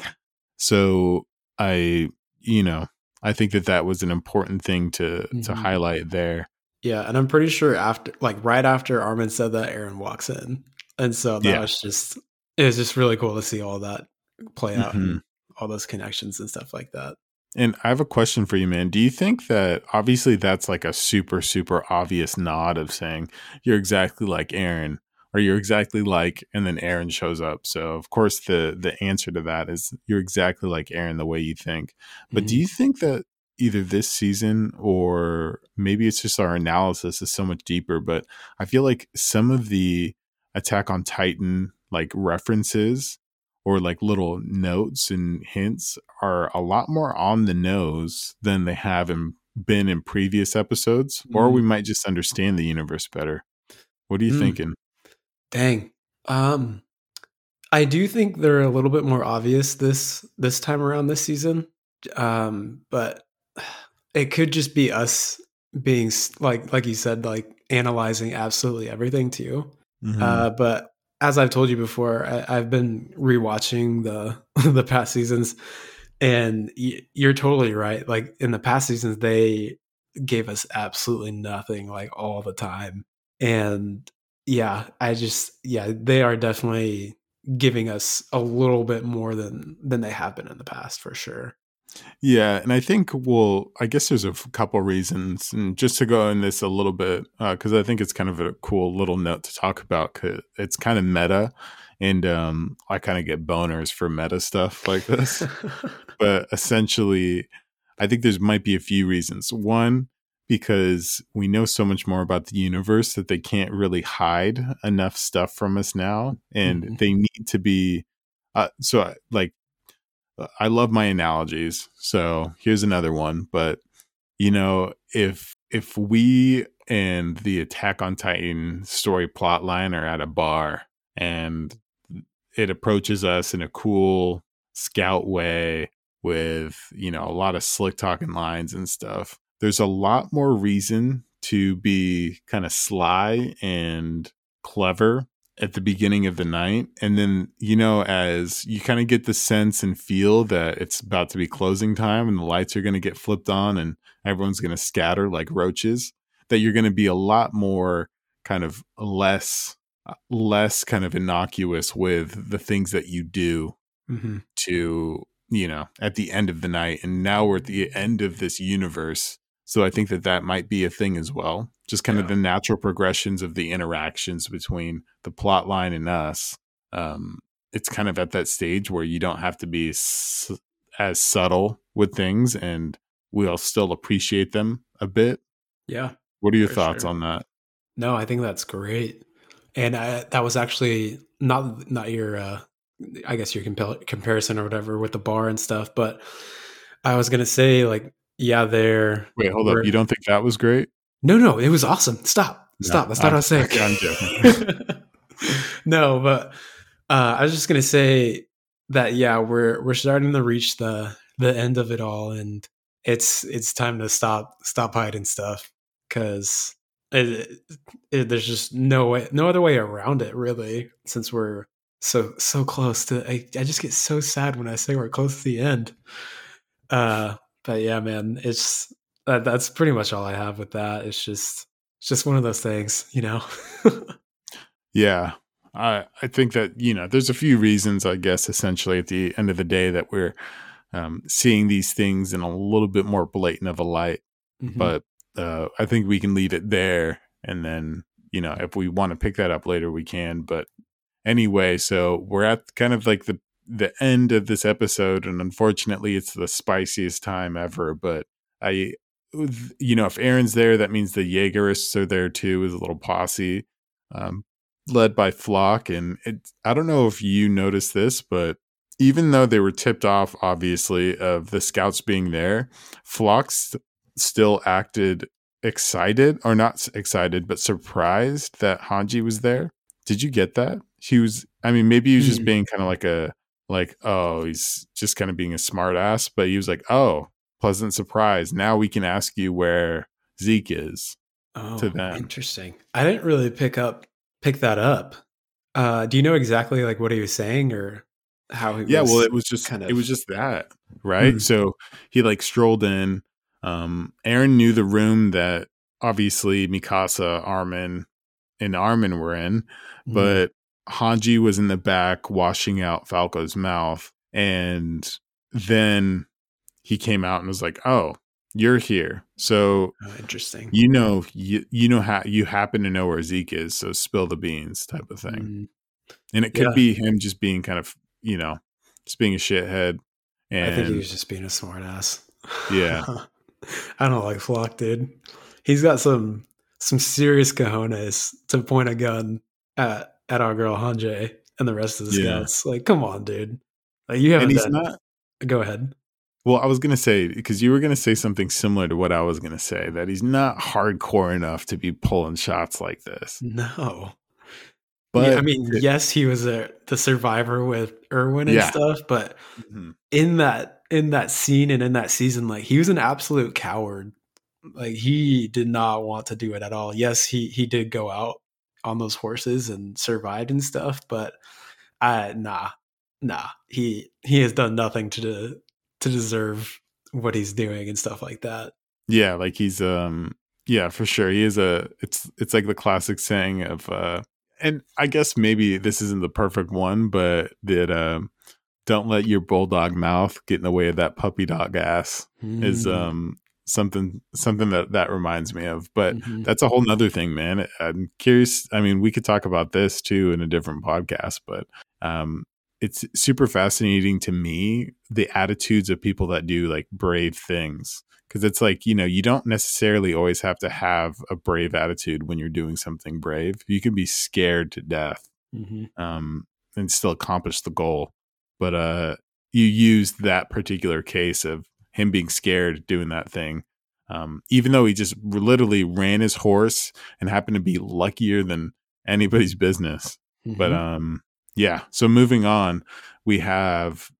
S1: So I, you know, I think that that was an important thing to mm-hmm. to highlight there.
S2: Yeah, and I'm pretty sure after, like, right after Armin said that, Eren walks in, and so that yeah. was just it was just really cool to see all that play out. Mm-hmm all those connections and stuff like that.
S1: And I have a question for you, man. Do you think that obviously that's like a super, super obvious nod of saying you're exactly like Eren or you're exactly like, and then Eren shows up. So of course the the answer to that is you're exactly like Eren, the way you think. But mm-hmm. do you think that either this season or maybe it's just our analysis is so much deeper, but I feel like some of the Attack on Titan like references or like little notes and hints are a lot more on the nose than they have in, been in previous episodes, mm. or we mm. might just understand the universe better. What are you mm. thinking?
S2: Dang. Um I do think they're a little bit more obvious this this time around this season. Um but [SIGHS] it could just be us being like like you said like analyzing absolutely everything too. Mm-hmm. Uh but as I've told you before, I, have been rewatching the [LAUGHS] the past seasons, and you're totally right. Like in the past seasons, they gave us absolutely nothing, like all the time, and yeah, I just yeah, they are definitely giving us a little bit more than than they have been in the past for sure.
S1: Yeah, and I think well, I guess there's a couple reasons, and just to go in this a little bit, because I think it's kind of a cool little note to talk about. Cause it's kind of meta, and um, I kind of get boners for meta stuff like this. [LAUGHS] but essentially, I think there's might be a few reasons. One, because we know so much more about the universe that they can't really hide enough stuff from us now, and
S2: Mhm.
S1: they need to be. Uh, so, like, uh, I love my analogies. So here's another one. But you know, if if we and the Attack on Titan story plot line are at a bar and it approaches us in a cool scout way with you know a lot of slick talking lines and stuff there's a lot more reason to be kind of sly and clever at the beginning of the night and then you know as you kind of get the sense and feel that it's about to be closing time and the lights are going to get flipped on and everyone's going to scatter like roaches that you're going to be a lot more kind of less uh, less kind of innocuous with the things that you do
S2: Mhm.
S1: to you know at the end of the night and now we're at the end of this universe so i think that that might be a thing as well just kind of the natural progressions of the interactions between the plot line and us um it's kind of at that stage where you don't have to be s- as subtle with things and we'll still appreciate them a bit
S2: Yeah.
S1: what are your thoughts
S2: sure.
S1: on that
S2: No, I think that's great. And I, that was actually not not your uh I guess your comparison or whatever with the bar and stuff, but I was going to say like yeah, there
S1: wait hold up you don't think that was great
S2: No, no, it was awesome. Stop.
S1: No,
S2: Stop. That's not what I was saying.
S1: I'm- I'm joking. [LAUGHS]
S2: no, but uh, I was just gonna say that yeah, we're we're starting to reach the the end of it all, and it's it's time to stop stop hiding stuff because it, it, there's just no way, no other way around it really. Since we're so so close to, I, I just get so sad when I say we're close to the end. Uh, but yeah, man, it's that, that's pretty much all I have with that. It's just it's just one of those things, you know. [LAUGHS]
S1: Yeah. I I think that, you know, there's a few reasons, I guess, essentially at the end of the day that we're um, seeing these things in a little bit more blatant of a light.
S2: Mhm.
S1: But uh, I think we can leave it there. And then, you know, if we want to pick that up later, we can. But anyway, so we're at kind of like the the end of this episode and unfortunately it's the spiciest time ever but i you know if eren's there that means the jaegerists are there too with a little posse um, led by floch and it, i don't know if you noticed this but even though they were tipped off obviously of the scouts being there floch st- still acted excited or not excited but surprised that hanji was there did you get that he was i mean maybe he was just
S2: Hmm.
S1: being kind of like a like oh he's just kind of being a smart ass but he was like oh pleasant surprise now we can ask you where zeke is
S2: oh,
S1: to them.
S2: interesting. I didn't really pick up pick that up. Uh, do you know exactly like what he was saying or how he?
S1: yeah
S2: was
S1: well it was just
S2: kind of it
S1: was just that right
S2: Hmm.
S1: so he like strolled in um eren knew the room that obviously mikasa armin and armin were in
S2: Mhm.
S1: but hanji was in the back washing out falco's mouth and then he came out and was like oh you're here so
S2: Oh, interesting.
S1: you know you, you know how you happen to know where zeke is so spill the beans type of thing
S2: Mm,
S1: and it could
S2: Yeah.
S1: be him just being kind of you know just being a shithead and
S2: I think he was just being a smart ass.
S1: Yeah. [LAUGHS]
S2: I don't like Floch, dude. He's got some some serious cojones to point a gun at at our girl Hanji and the rest of the
S1: Yeah.
S2: scouts. Like, come on, dude. Like you haven't
S1: and he's
S2: done.
S1: not
S2: Go ahead.
S1: well i was gonna say because you were gonna say something similar to what i was gonna say that he's not hardcore enough to be pulling shots like this
S2: No.
S1: but
S2: yeah, I mean, yes, he was a the survivor with Erwin and
S1: Yeah.
S2: stuff, but
S1: Mhm.
S2: in that in that scene and in that season, like he was an absolute coward. Like he did not want to do it at all. Yes, he he did go out on those horses and survived and stuff, but uh nah, nah. He he has done nothing to de- to deserve what he's doing and stuff like that.
S1: yeah like he's um yeah for sure he is a it's it's like the classic saying of uh and i guess maybe this isn't the perfect one but that um don't let your bulldog mouth get in the way of that puppy dog ass is
S2: Mm.
S1: um something something that that reminds me of but
S2: Mhm.
S1: that's a whole nother thing man i'm curious i mean we could talk about this too in a different podcast but um it's super fascinating to me the attitudes of people that do like brave things because it's like you know you don't necessarily always have to have a brave attitude when you're doing something brave you can be scared to death
S2: Mhm.
S1: um, and still accomplish the goal. But uh, you use that particular case of him being scared doing that thing, um, even though he just literally ran his horse and happened to be luckier than anybody's business. But
S2: Mhm.
S1: um, yeah, so moving on, we have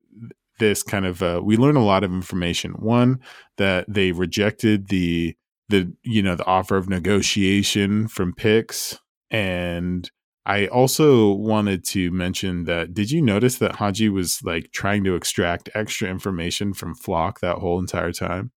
S1: this kind of uh, we learn a lot of information. One that they rejected the the you know the offer of negotiation from Pix, and I also wanted to mention that did you notice that Hanji was like trying to extract extra information from Floch that whole entire time?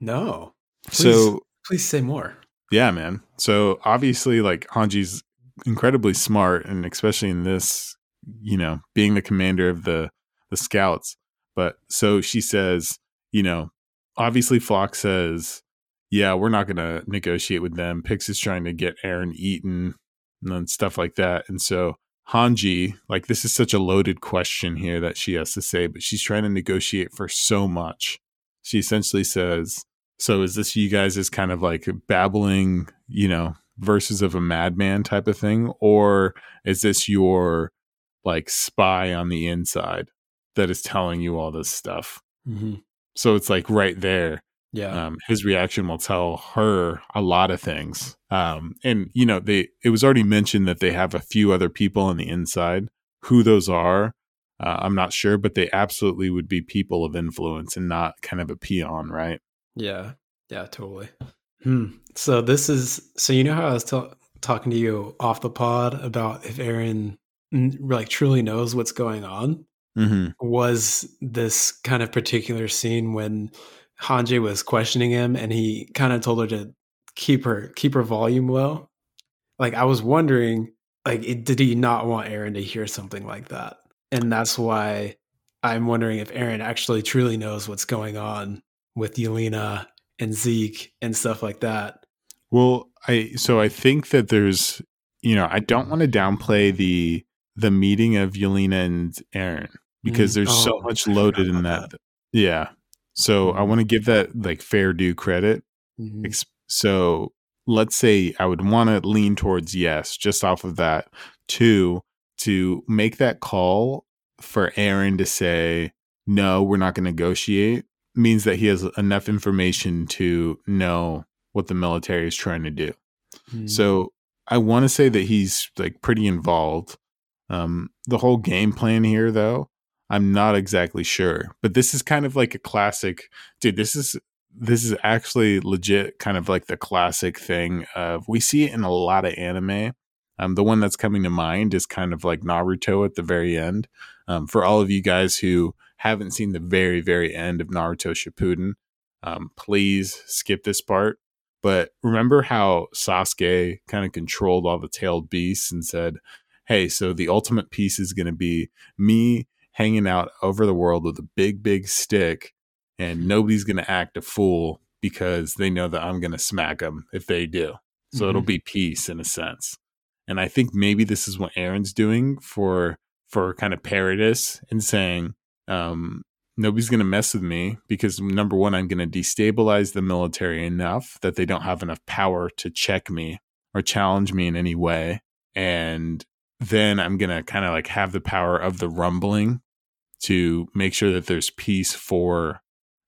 S2: no.
S1: So
S2: Please say more.
S1: yeah, man. So obviously, like Hanji's incredibly smart, and especially in this, you know, being the commander of the the scouts. But so she says, you know, obviously Floch says, yeah, we're not going to negotiate with them. Pix is trying to get Eren eaten and then stuff like that. And so Hanji, like this is such a loaded question here that she has to say, but she's trying to negotiate for so much. She essentially says, so is this you guys as kind of like babbling, you know, verses of a madman type of thing? Or is this your like spy on the inside that is telling you all this stuff?
S2: Mhm.
S1: So it's like right there.
S2: Yeah.
S1: Um, his reaction will tell her a lot of things. Um, and you know, they it was already mentioned that they have a few other people on the inside. Who those are, uh, I'm not sure, but they absolutely would be people of influence and not kind of a peon, right?
S2: Yeah. Yeah, totally. Hmm. So this is so you know how I was ta- talking to you off the pod about if Eren like truly knows what's going on
S1: Mm-hmm.
S2: was this kind of particular scene when Hanji was questioning him and he kind of told her to keep her keep her volume low. Like I was wondering like it, did he not want Eren to hear something like that? And that's why I'm wondering if Eren actually truly knows what's going on with Yelena and Zeke and stuff like that.
S1: Well, I so I think that there's you know I don't want to downplay the the meeting of Yelena and Eren because
S2: Mm.
S1: there's so
S2: Oh,
S1: much loaded in
S2: about
S1: that. Yeah. So I
S2: Mhm.
S1: want to give that like fair due credit.
S2: Mhm.
S1: So let's say I would want to lean towards yes, just off of that. Two, to make that call for Eren to say, no, we're not going to negotiate means that he has enough information to know what the military is trying to do.
S2: Mhm.
S1: So I want to say that he's like pretty involved. Um, the whole game plan here, though, I'm not exactly sure. But this is kind of like a classic, dude. This is this is actually legit, kind of like the classic thing of we see it in a lot of anime. Um, the one that's coming to mind is kind of like Naruto at the very end. Um, for all of you guys who haven't seen the very very end of Naruto Shippuden, um, please skip this part. But remember how Sasuke kind of controlled all the tailed beasts and said, Hey, so the ultimate peace is going to be me hanging out over the world with a big, big stick, and nobody's going to act a fool because they know that I'm going to smack them if they do. So it'll
S2: Mhm.
S1: be peace in a sense. And I think maybe this is what Eren's doing for for kind of Paradis and saying, um, nobody's going to mess with me because number one, I'm going to destabilize the military enough that they don't have enough power to check me or challenge me in any way. And then I'm going to kind of like have the power of the rumbling to make sure that there's peace for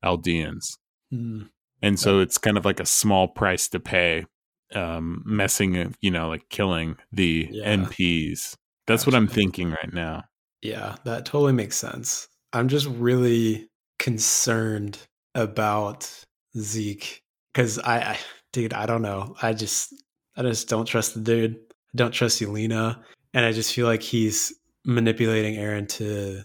S1: Eldians.
S2: Mhm.
S1: And so it's kind of like a small price to pay, um, messing, you know, like killing the
S2: Yeah.
S1: MPs. That's what I'm thinking right now.
S2: Yeah, that totally makes sense. I'm just really concerned about Zeke because I, I, dude, I don't know. I just, I just don't trust the dude. I don't trust Yelena, and I just feel like he's manipulating Eren to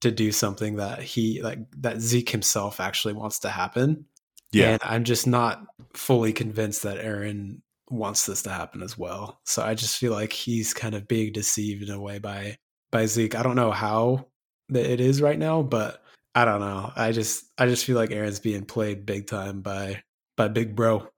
S2: to do something that he like that Zeke himself actually wants to happen.
S1: Yeah.
S2: And I'm just not fully convinced that Eren wants this to happen as well. So I just feel like he's kind of being deceived in a way by by Zeke. I don't know how that it is right now, but I don't know. I just I just feel like Eren's being played big time by by Big Bro.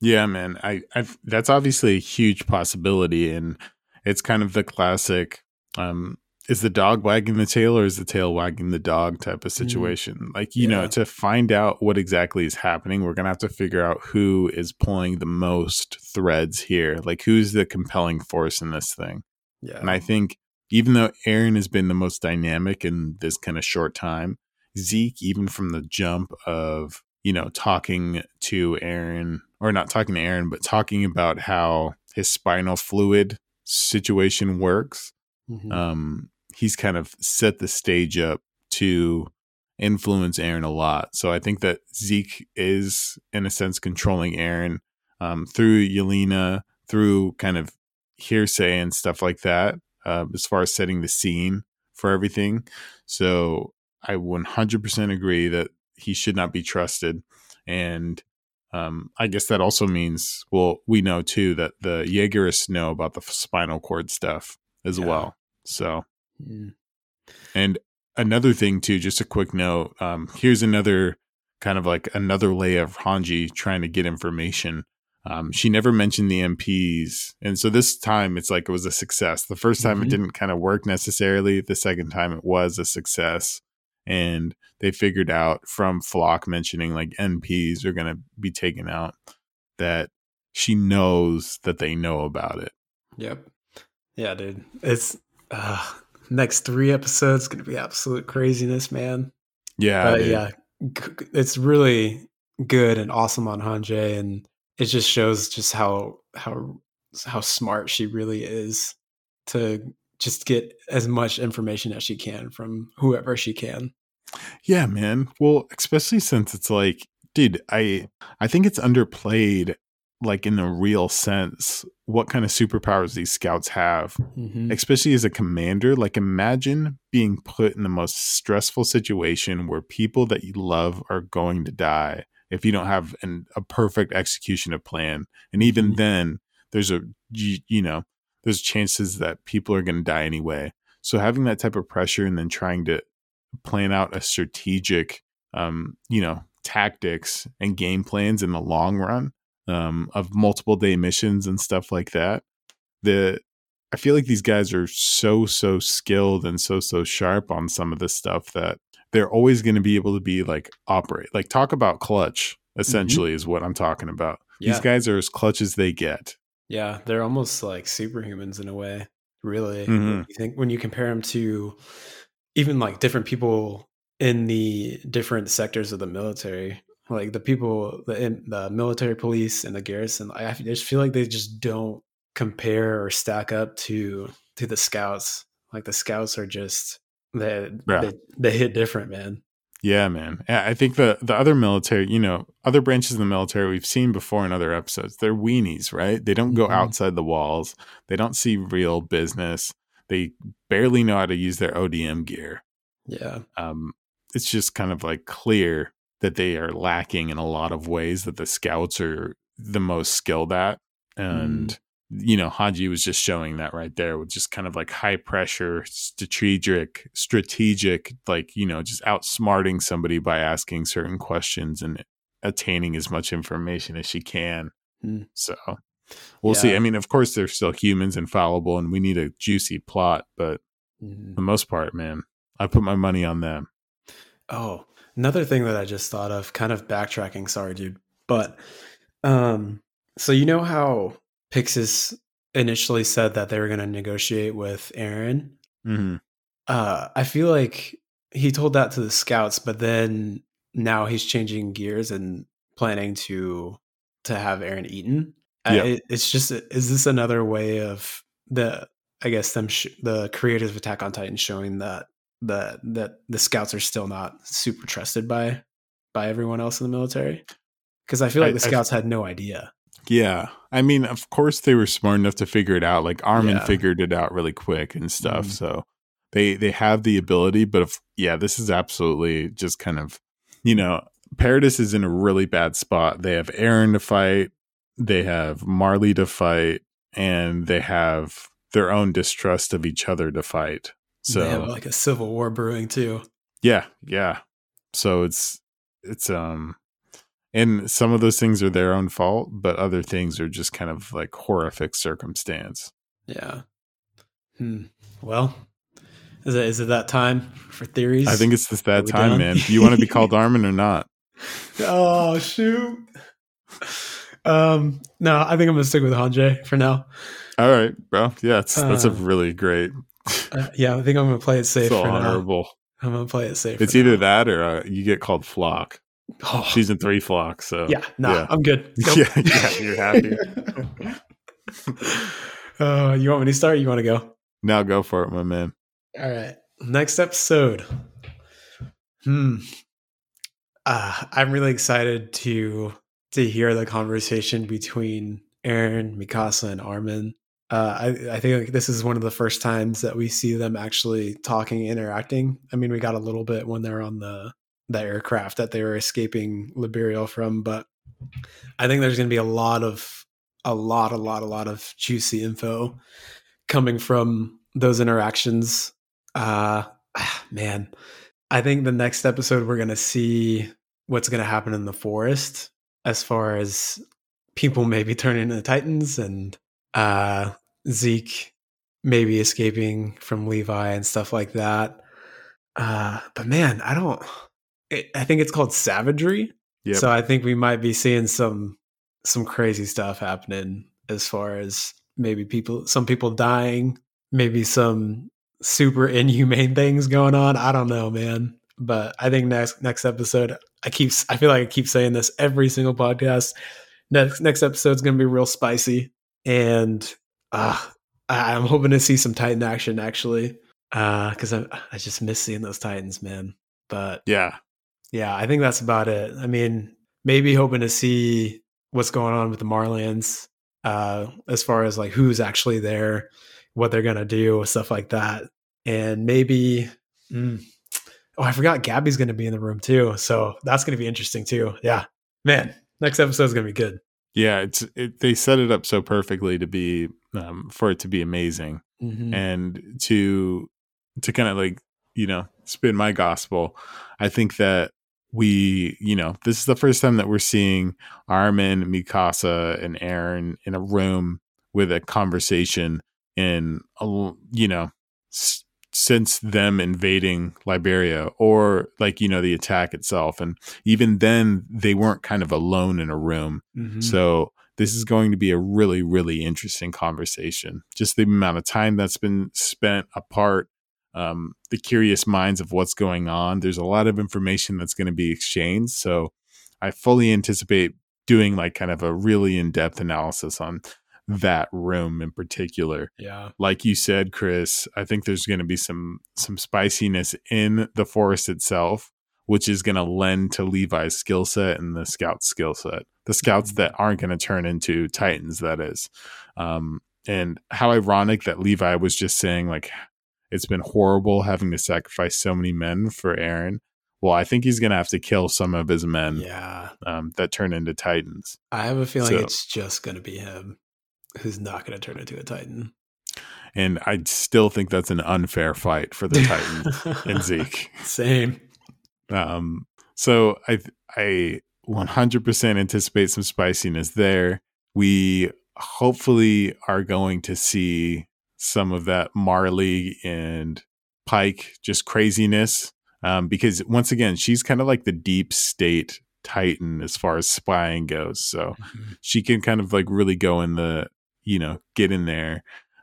S1: Yeah, man. I i that's obviously a huge possibility and it's kind of the classic um is the dog wagging the tail or is the tail wagging the dog type of mm. situation? Mm. Like, you yeah. know, to find out what exactly is happening, we're going to have to figure out who is pulling the most threads here. Like, who's the compelling force in this thing? Yeah. And I think even though Eren has been the most dynamic in this kind of short time, Zeke, even from the jump of, you know, talking to Eren or not talking to Eren, but talking about how his spinal fluid situation works. Mm-hmm. Um, he's kind of set the stage up to influence Eren a lot. So I think that Zeke is, in a sense, controlling Eren um, through Yelena, through kind of hearsay and stuff like that, uh, as far as setting the scene for everything. So I 100% agree that he should not be trusted. And um, I guess that also means, well, we know too that the Jaegerists know about the spinal cord stuff as yeah. well. So Mm. And another thing too, just a quick note. Um, here's another kind of like another layer of Hanji trying to get information. Um, she never mentioned the MPs, and so this time it's like it was a success. The first time mm-hmm. it didn't kind of work necessarily. The second time it was a success, and they figured out from Floch mentioning like MPs are going to be taken out that she knows that they know about it.
S2: Yep. Yeah, dude. It's uh, next three episodes going to be absolute craziness, man.
S1: Yeah,
S2: but yeah, it's really good and awesome on Hanji, and it just shows just how how how smart she really is to just get as much information as she can from whoever she can.
S1: Yeah, man. Well, especially since it's like, dude, I I think it's underplayed like in a real sense what kind of superpowers these scouts have mm-hmm. especially as a commander like imagine being put in the most stressful situation where people that you love are going to die if you don't have an, a perfect execution of plan and even mm-hmm. then there's a you, you know there's chances that people are going to die anyway so having that type of pressure and then trying to plan out a strategic um you know tactics and game plans in the long run um, of multiple day missions and stuff like that. The I feel like these guys are so so skilled and so so sharp on some of this stuff that they're always going to be able to be like operate. Like talk about clutch mm-hmm. essentially mm-hmm. is what I'm talking about. Yeah. These guys are as clutch as they get.
S2: Yeah, they're almost like superhumans in a way. Really, mm-hmm. you think when you compare them to even like different people in the different sectors of the military like the people the the military police and the garrison i just feel like they just don't compare or stack up to to the scouts. Like the scouts are just they yeah. they, they hit different man.
S1: Yeah man. I think the the other military you know other branches of the military we've seen before in other episodes they're weenies right? They don't go mm-hmm. outside the walls. They don't see real business they barely know how to use their odm gear
S2: yeah
S1: um it's just kind of like clear that they are lacking in a lot of ways that the scouts are the most skilled at. And, mm. you know, Hanji was just showing that right there with just kind of like high pressure, strategic, strategic, like, you know, just outsmarting somebody by asking certain questions and attaining as much information as she can. Mm. So we'll yeah. see. I mean, of course, they're still humans and fallible, and we need a juicy plot, but mm. for the most part, man, I put my money on them.
S2: Oh, Another thing that I just thought of, kind of backtracking, sorry, dude. But um, so you know how Pyxis initially said that they were going to negotiate with Eren. Mm-hmm. Uh, I feel like he told that to the scouts, but then now he's changing gears and planning to to have Eren eaten. Yeah. it, it's just is this another way of the I guess them sh- the creators of Attack on Titan showing that that that the scouts are still not super trusted by by everyone else in the military because I feel like I, the scouts I, had no idea.
S1: Yeah, I mean, of course they were smart enough to figure it out. Like Armin yeah. figured it out really quick and stuff. Mm. So they they have the ability, but if yeah, this is absolutely just kind of you know, Paradis is in a really bad spot. They have Eren to fight, they have Marley to fight, and they have their own distrust of each other to fight. So
S2: they have like a civil war brewing too.
S1: Yeah, yeah. So it's it's um and some of those things are their own fault, but other things are just kind of like horrific circumstance.
S2: Yeah. Hmm. Well, is it is it that time for theories?
S1: I think it's just that time,
S2: done?
S1: man. Do you want to be called [LAUGHS] Armin or not?
S2: oh shoot. Um, no, I think I'm gonna stick with Hanji for now.
S1: All right, bro. Yeah, it's, that's a
S2: Uh,
S1: really great.
S2: Uh, yeah, I think I'm gonna play it safe
S1: So
S2: for now. I'm gonna play it safe.
S1: It's either
S2: now.
S1: that or uh, you get called Floch.
S2: Oh,
S1: Season three Floch. So
S2: yeah, nah,
S1: yeah.
S2: I'm good. [LAUGHS] Nope.
S1: yeah, yeah, you're happy. [LAUGHS]
S2: uh, you want me to start? You want to go?
S1: now go for it, my man.
S2: All right. Next episode. Hmm. Uh, I'm really excited to to hear the conversation between Eren, Mikasa, and Armin. Uh, I, I think this is one of the first times that we see them actually talking, interacting. I mean, we got a little bit when they're on the the aircraft that they were escaping Liberio from, but I think there's going to be a lot of a lot, a lot, a lot of juicy info coming from those interactions. Uh, [SIGHS] man, I think the next episode we're going to see what's going to happen in the forest as far as people maybe turning into titans and uh, Zeke maybe escaping from Levi and stuff like that. Uh, but man, I don't. It, I think it's called savagery.
S1: Yep.
S2: So I think we might be seeing some some crazy stuff happening as far as maybe people some people dying, maybe some super inhumane things going on. I don't know, man. But I think next next episode, I keep I feel like I keep saying this every single podcast. Next next episode's gonna be real spicy, and uh, I, I'm hoping to see some Titan action actually, because I I just miss seeing those Titans, man. But
S1: yeah.
S2: yeah, I think that's about it. I mean, maybe hoping to see what's going on with the Marleyans, uh, as far as like who's actually there, what they're gonna do, stuff like that, and maybe. Mm, oh, I forgot Gabi's gonna be in the room too, so that's gonna be interesting too. Yeah, man, next episode is gonna be good.
S1: Yeah, it's it, they set it up so perfectly to be um, for it to be amazing.
S2: Mhm.
S1: and to to kind of like you know spin my gospel i think that we you know this is the first time that we're seeing armin mikasa and eren in a room with a conversation in a you know s- since them invading liberio or like you know the attack itself and even then they weren't kind of alone in a room
S2: Mhm.
S1: so this is going to be a really, really interesting conversation. Just the amount of time that's been spent apart, um, the curious minds of what's going on. There's a lot of information that's going to be exchanged. So I fully anticipate doing like kind of a really in depth analysis on that room in particular.
S2: Yeah,
S1: like you said chris i think there's going to be some some spiciness in the forest itself which is going to lend to levi's skill set and the scout's skill set the scouts that aren't going to turn into titans that is. Um and how ironic that levi was just saying like it's been horrible having to sacrifice so many men for eren. Well i think he's going to have to kill some of his men
S2: yeah.
S1: um, that turn into titans.
S2: I have a feeling
S1: So-
S2: it's just gonna be him who's not gonna turn into a Titan.
S1: and i still think that's an unfair fight for the Titan [LAUGHS] and zeke
S2: Same.
S1: Um, so I I 100% anticipate some spiciness there. We hopefully are going to see some of that Marley and Pieck just craziness. Um, because once again, she's kind of like the deep state titan as far as spying goes. So she can kind of like really go in the, you know, get in there.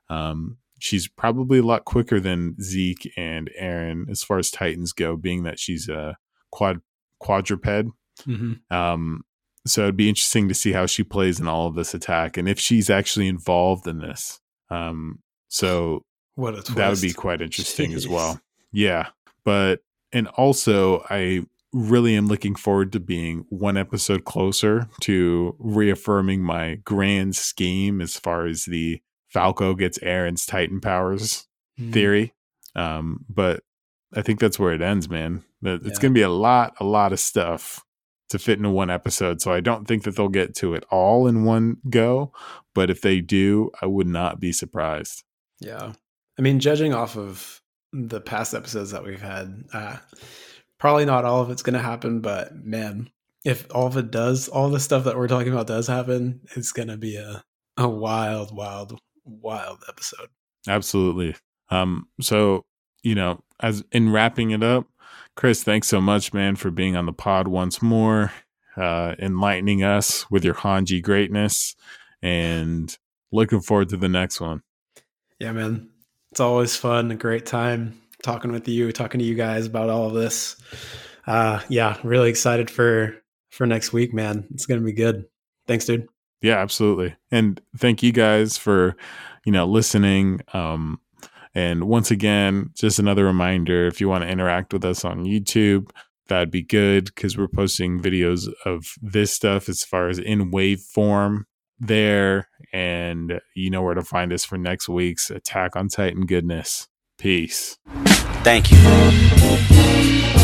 S1: Um, she's probably a lot quicker than Zeke and Eren as far as Titans go, being that she's a quad quadruped.
S2: Mhm.
S1: Um, so it'd be interesting to see how she plays in all of this attack and if she's actually involved in this. Um, so
S2: What a twist.
S1: that would be quite interesting as well. Yeah. But, and also, I really am looking forward to being one episode closer to reaffirming my grand scheme as far as the Falco gets Eren's Titan powers
S2: Mhm.
S1: theory. Um, but I think that's where it ends, man. It's
S2: Yeah.
S1: going to be a lot, a lot of stuff to fit into one episode. So I don't think that they'll get to it all in one go. But if they do, I would not be surprised.
S2: Yeah. I mean, judging off of the past episodes that we've had. Uh, probably not all of it's going to happen, but man, if all of it does, all the stuff that we're talking about does happen, it's going to be a, a wild, wild, wild episode.
S1: Absolutely. Um, so, you know, as in wrapping it up, Chris, thanks so much, man, for being on the pod once more, uh, enlightening us with your Hanji greatness, and looking forward to the next one.
S2: Yeah, man. It's always fun, a great time talking with you, talking to you guys about all of this. Uh, yeah, really excited for for next week, man. It's gonna be good. Thanks, dude.
S1: Yeah, absolutely. And thank you guys for, you know, listening. Um, and once again, just another reminder if you want to interact with us on YouTube, that'd be good because we're posting videos of this stuff as far as in wave form there. And you know where to find us for next week's Attack on Titan goodness. Peace.
S3: Thank you.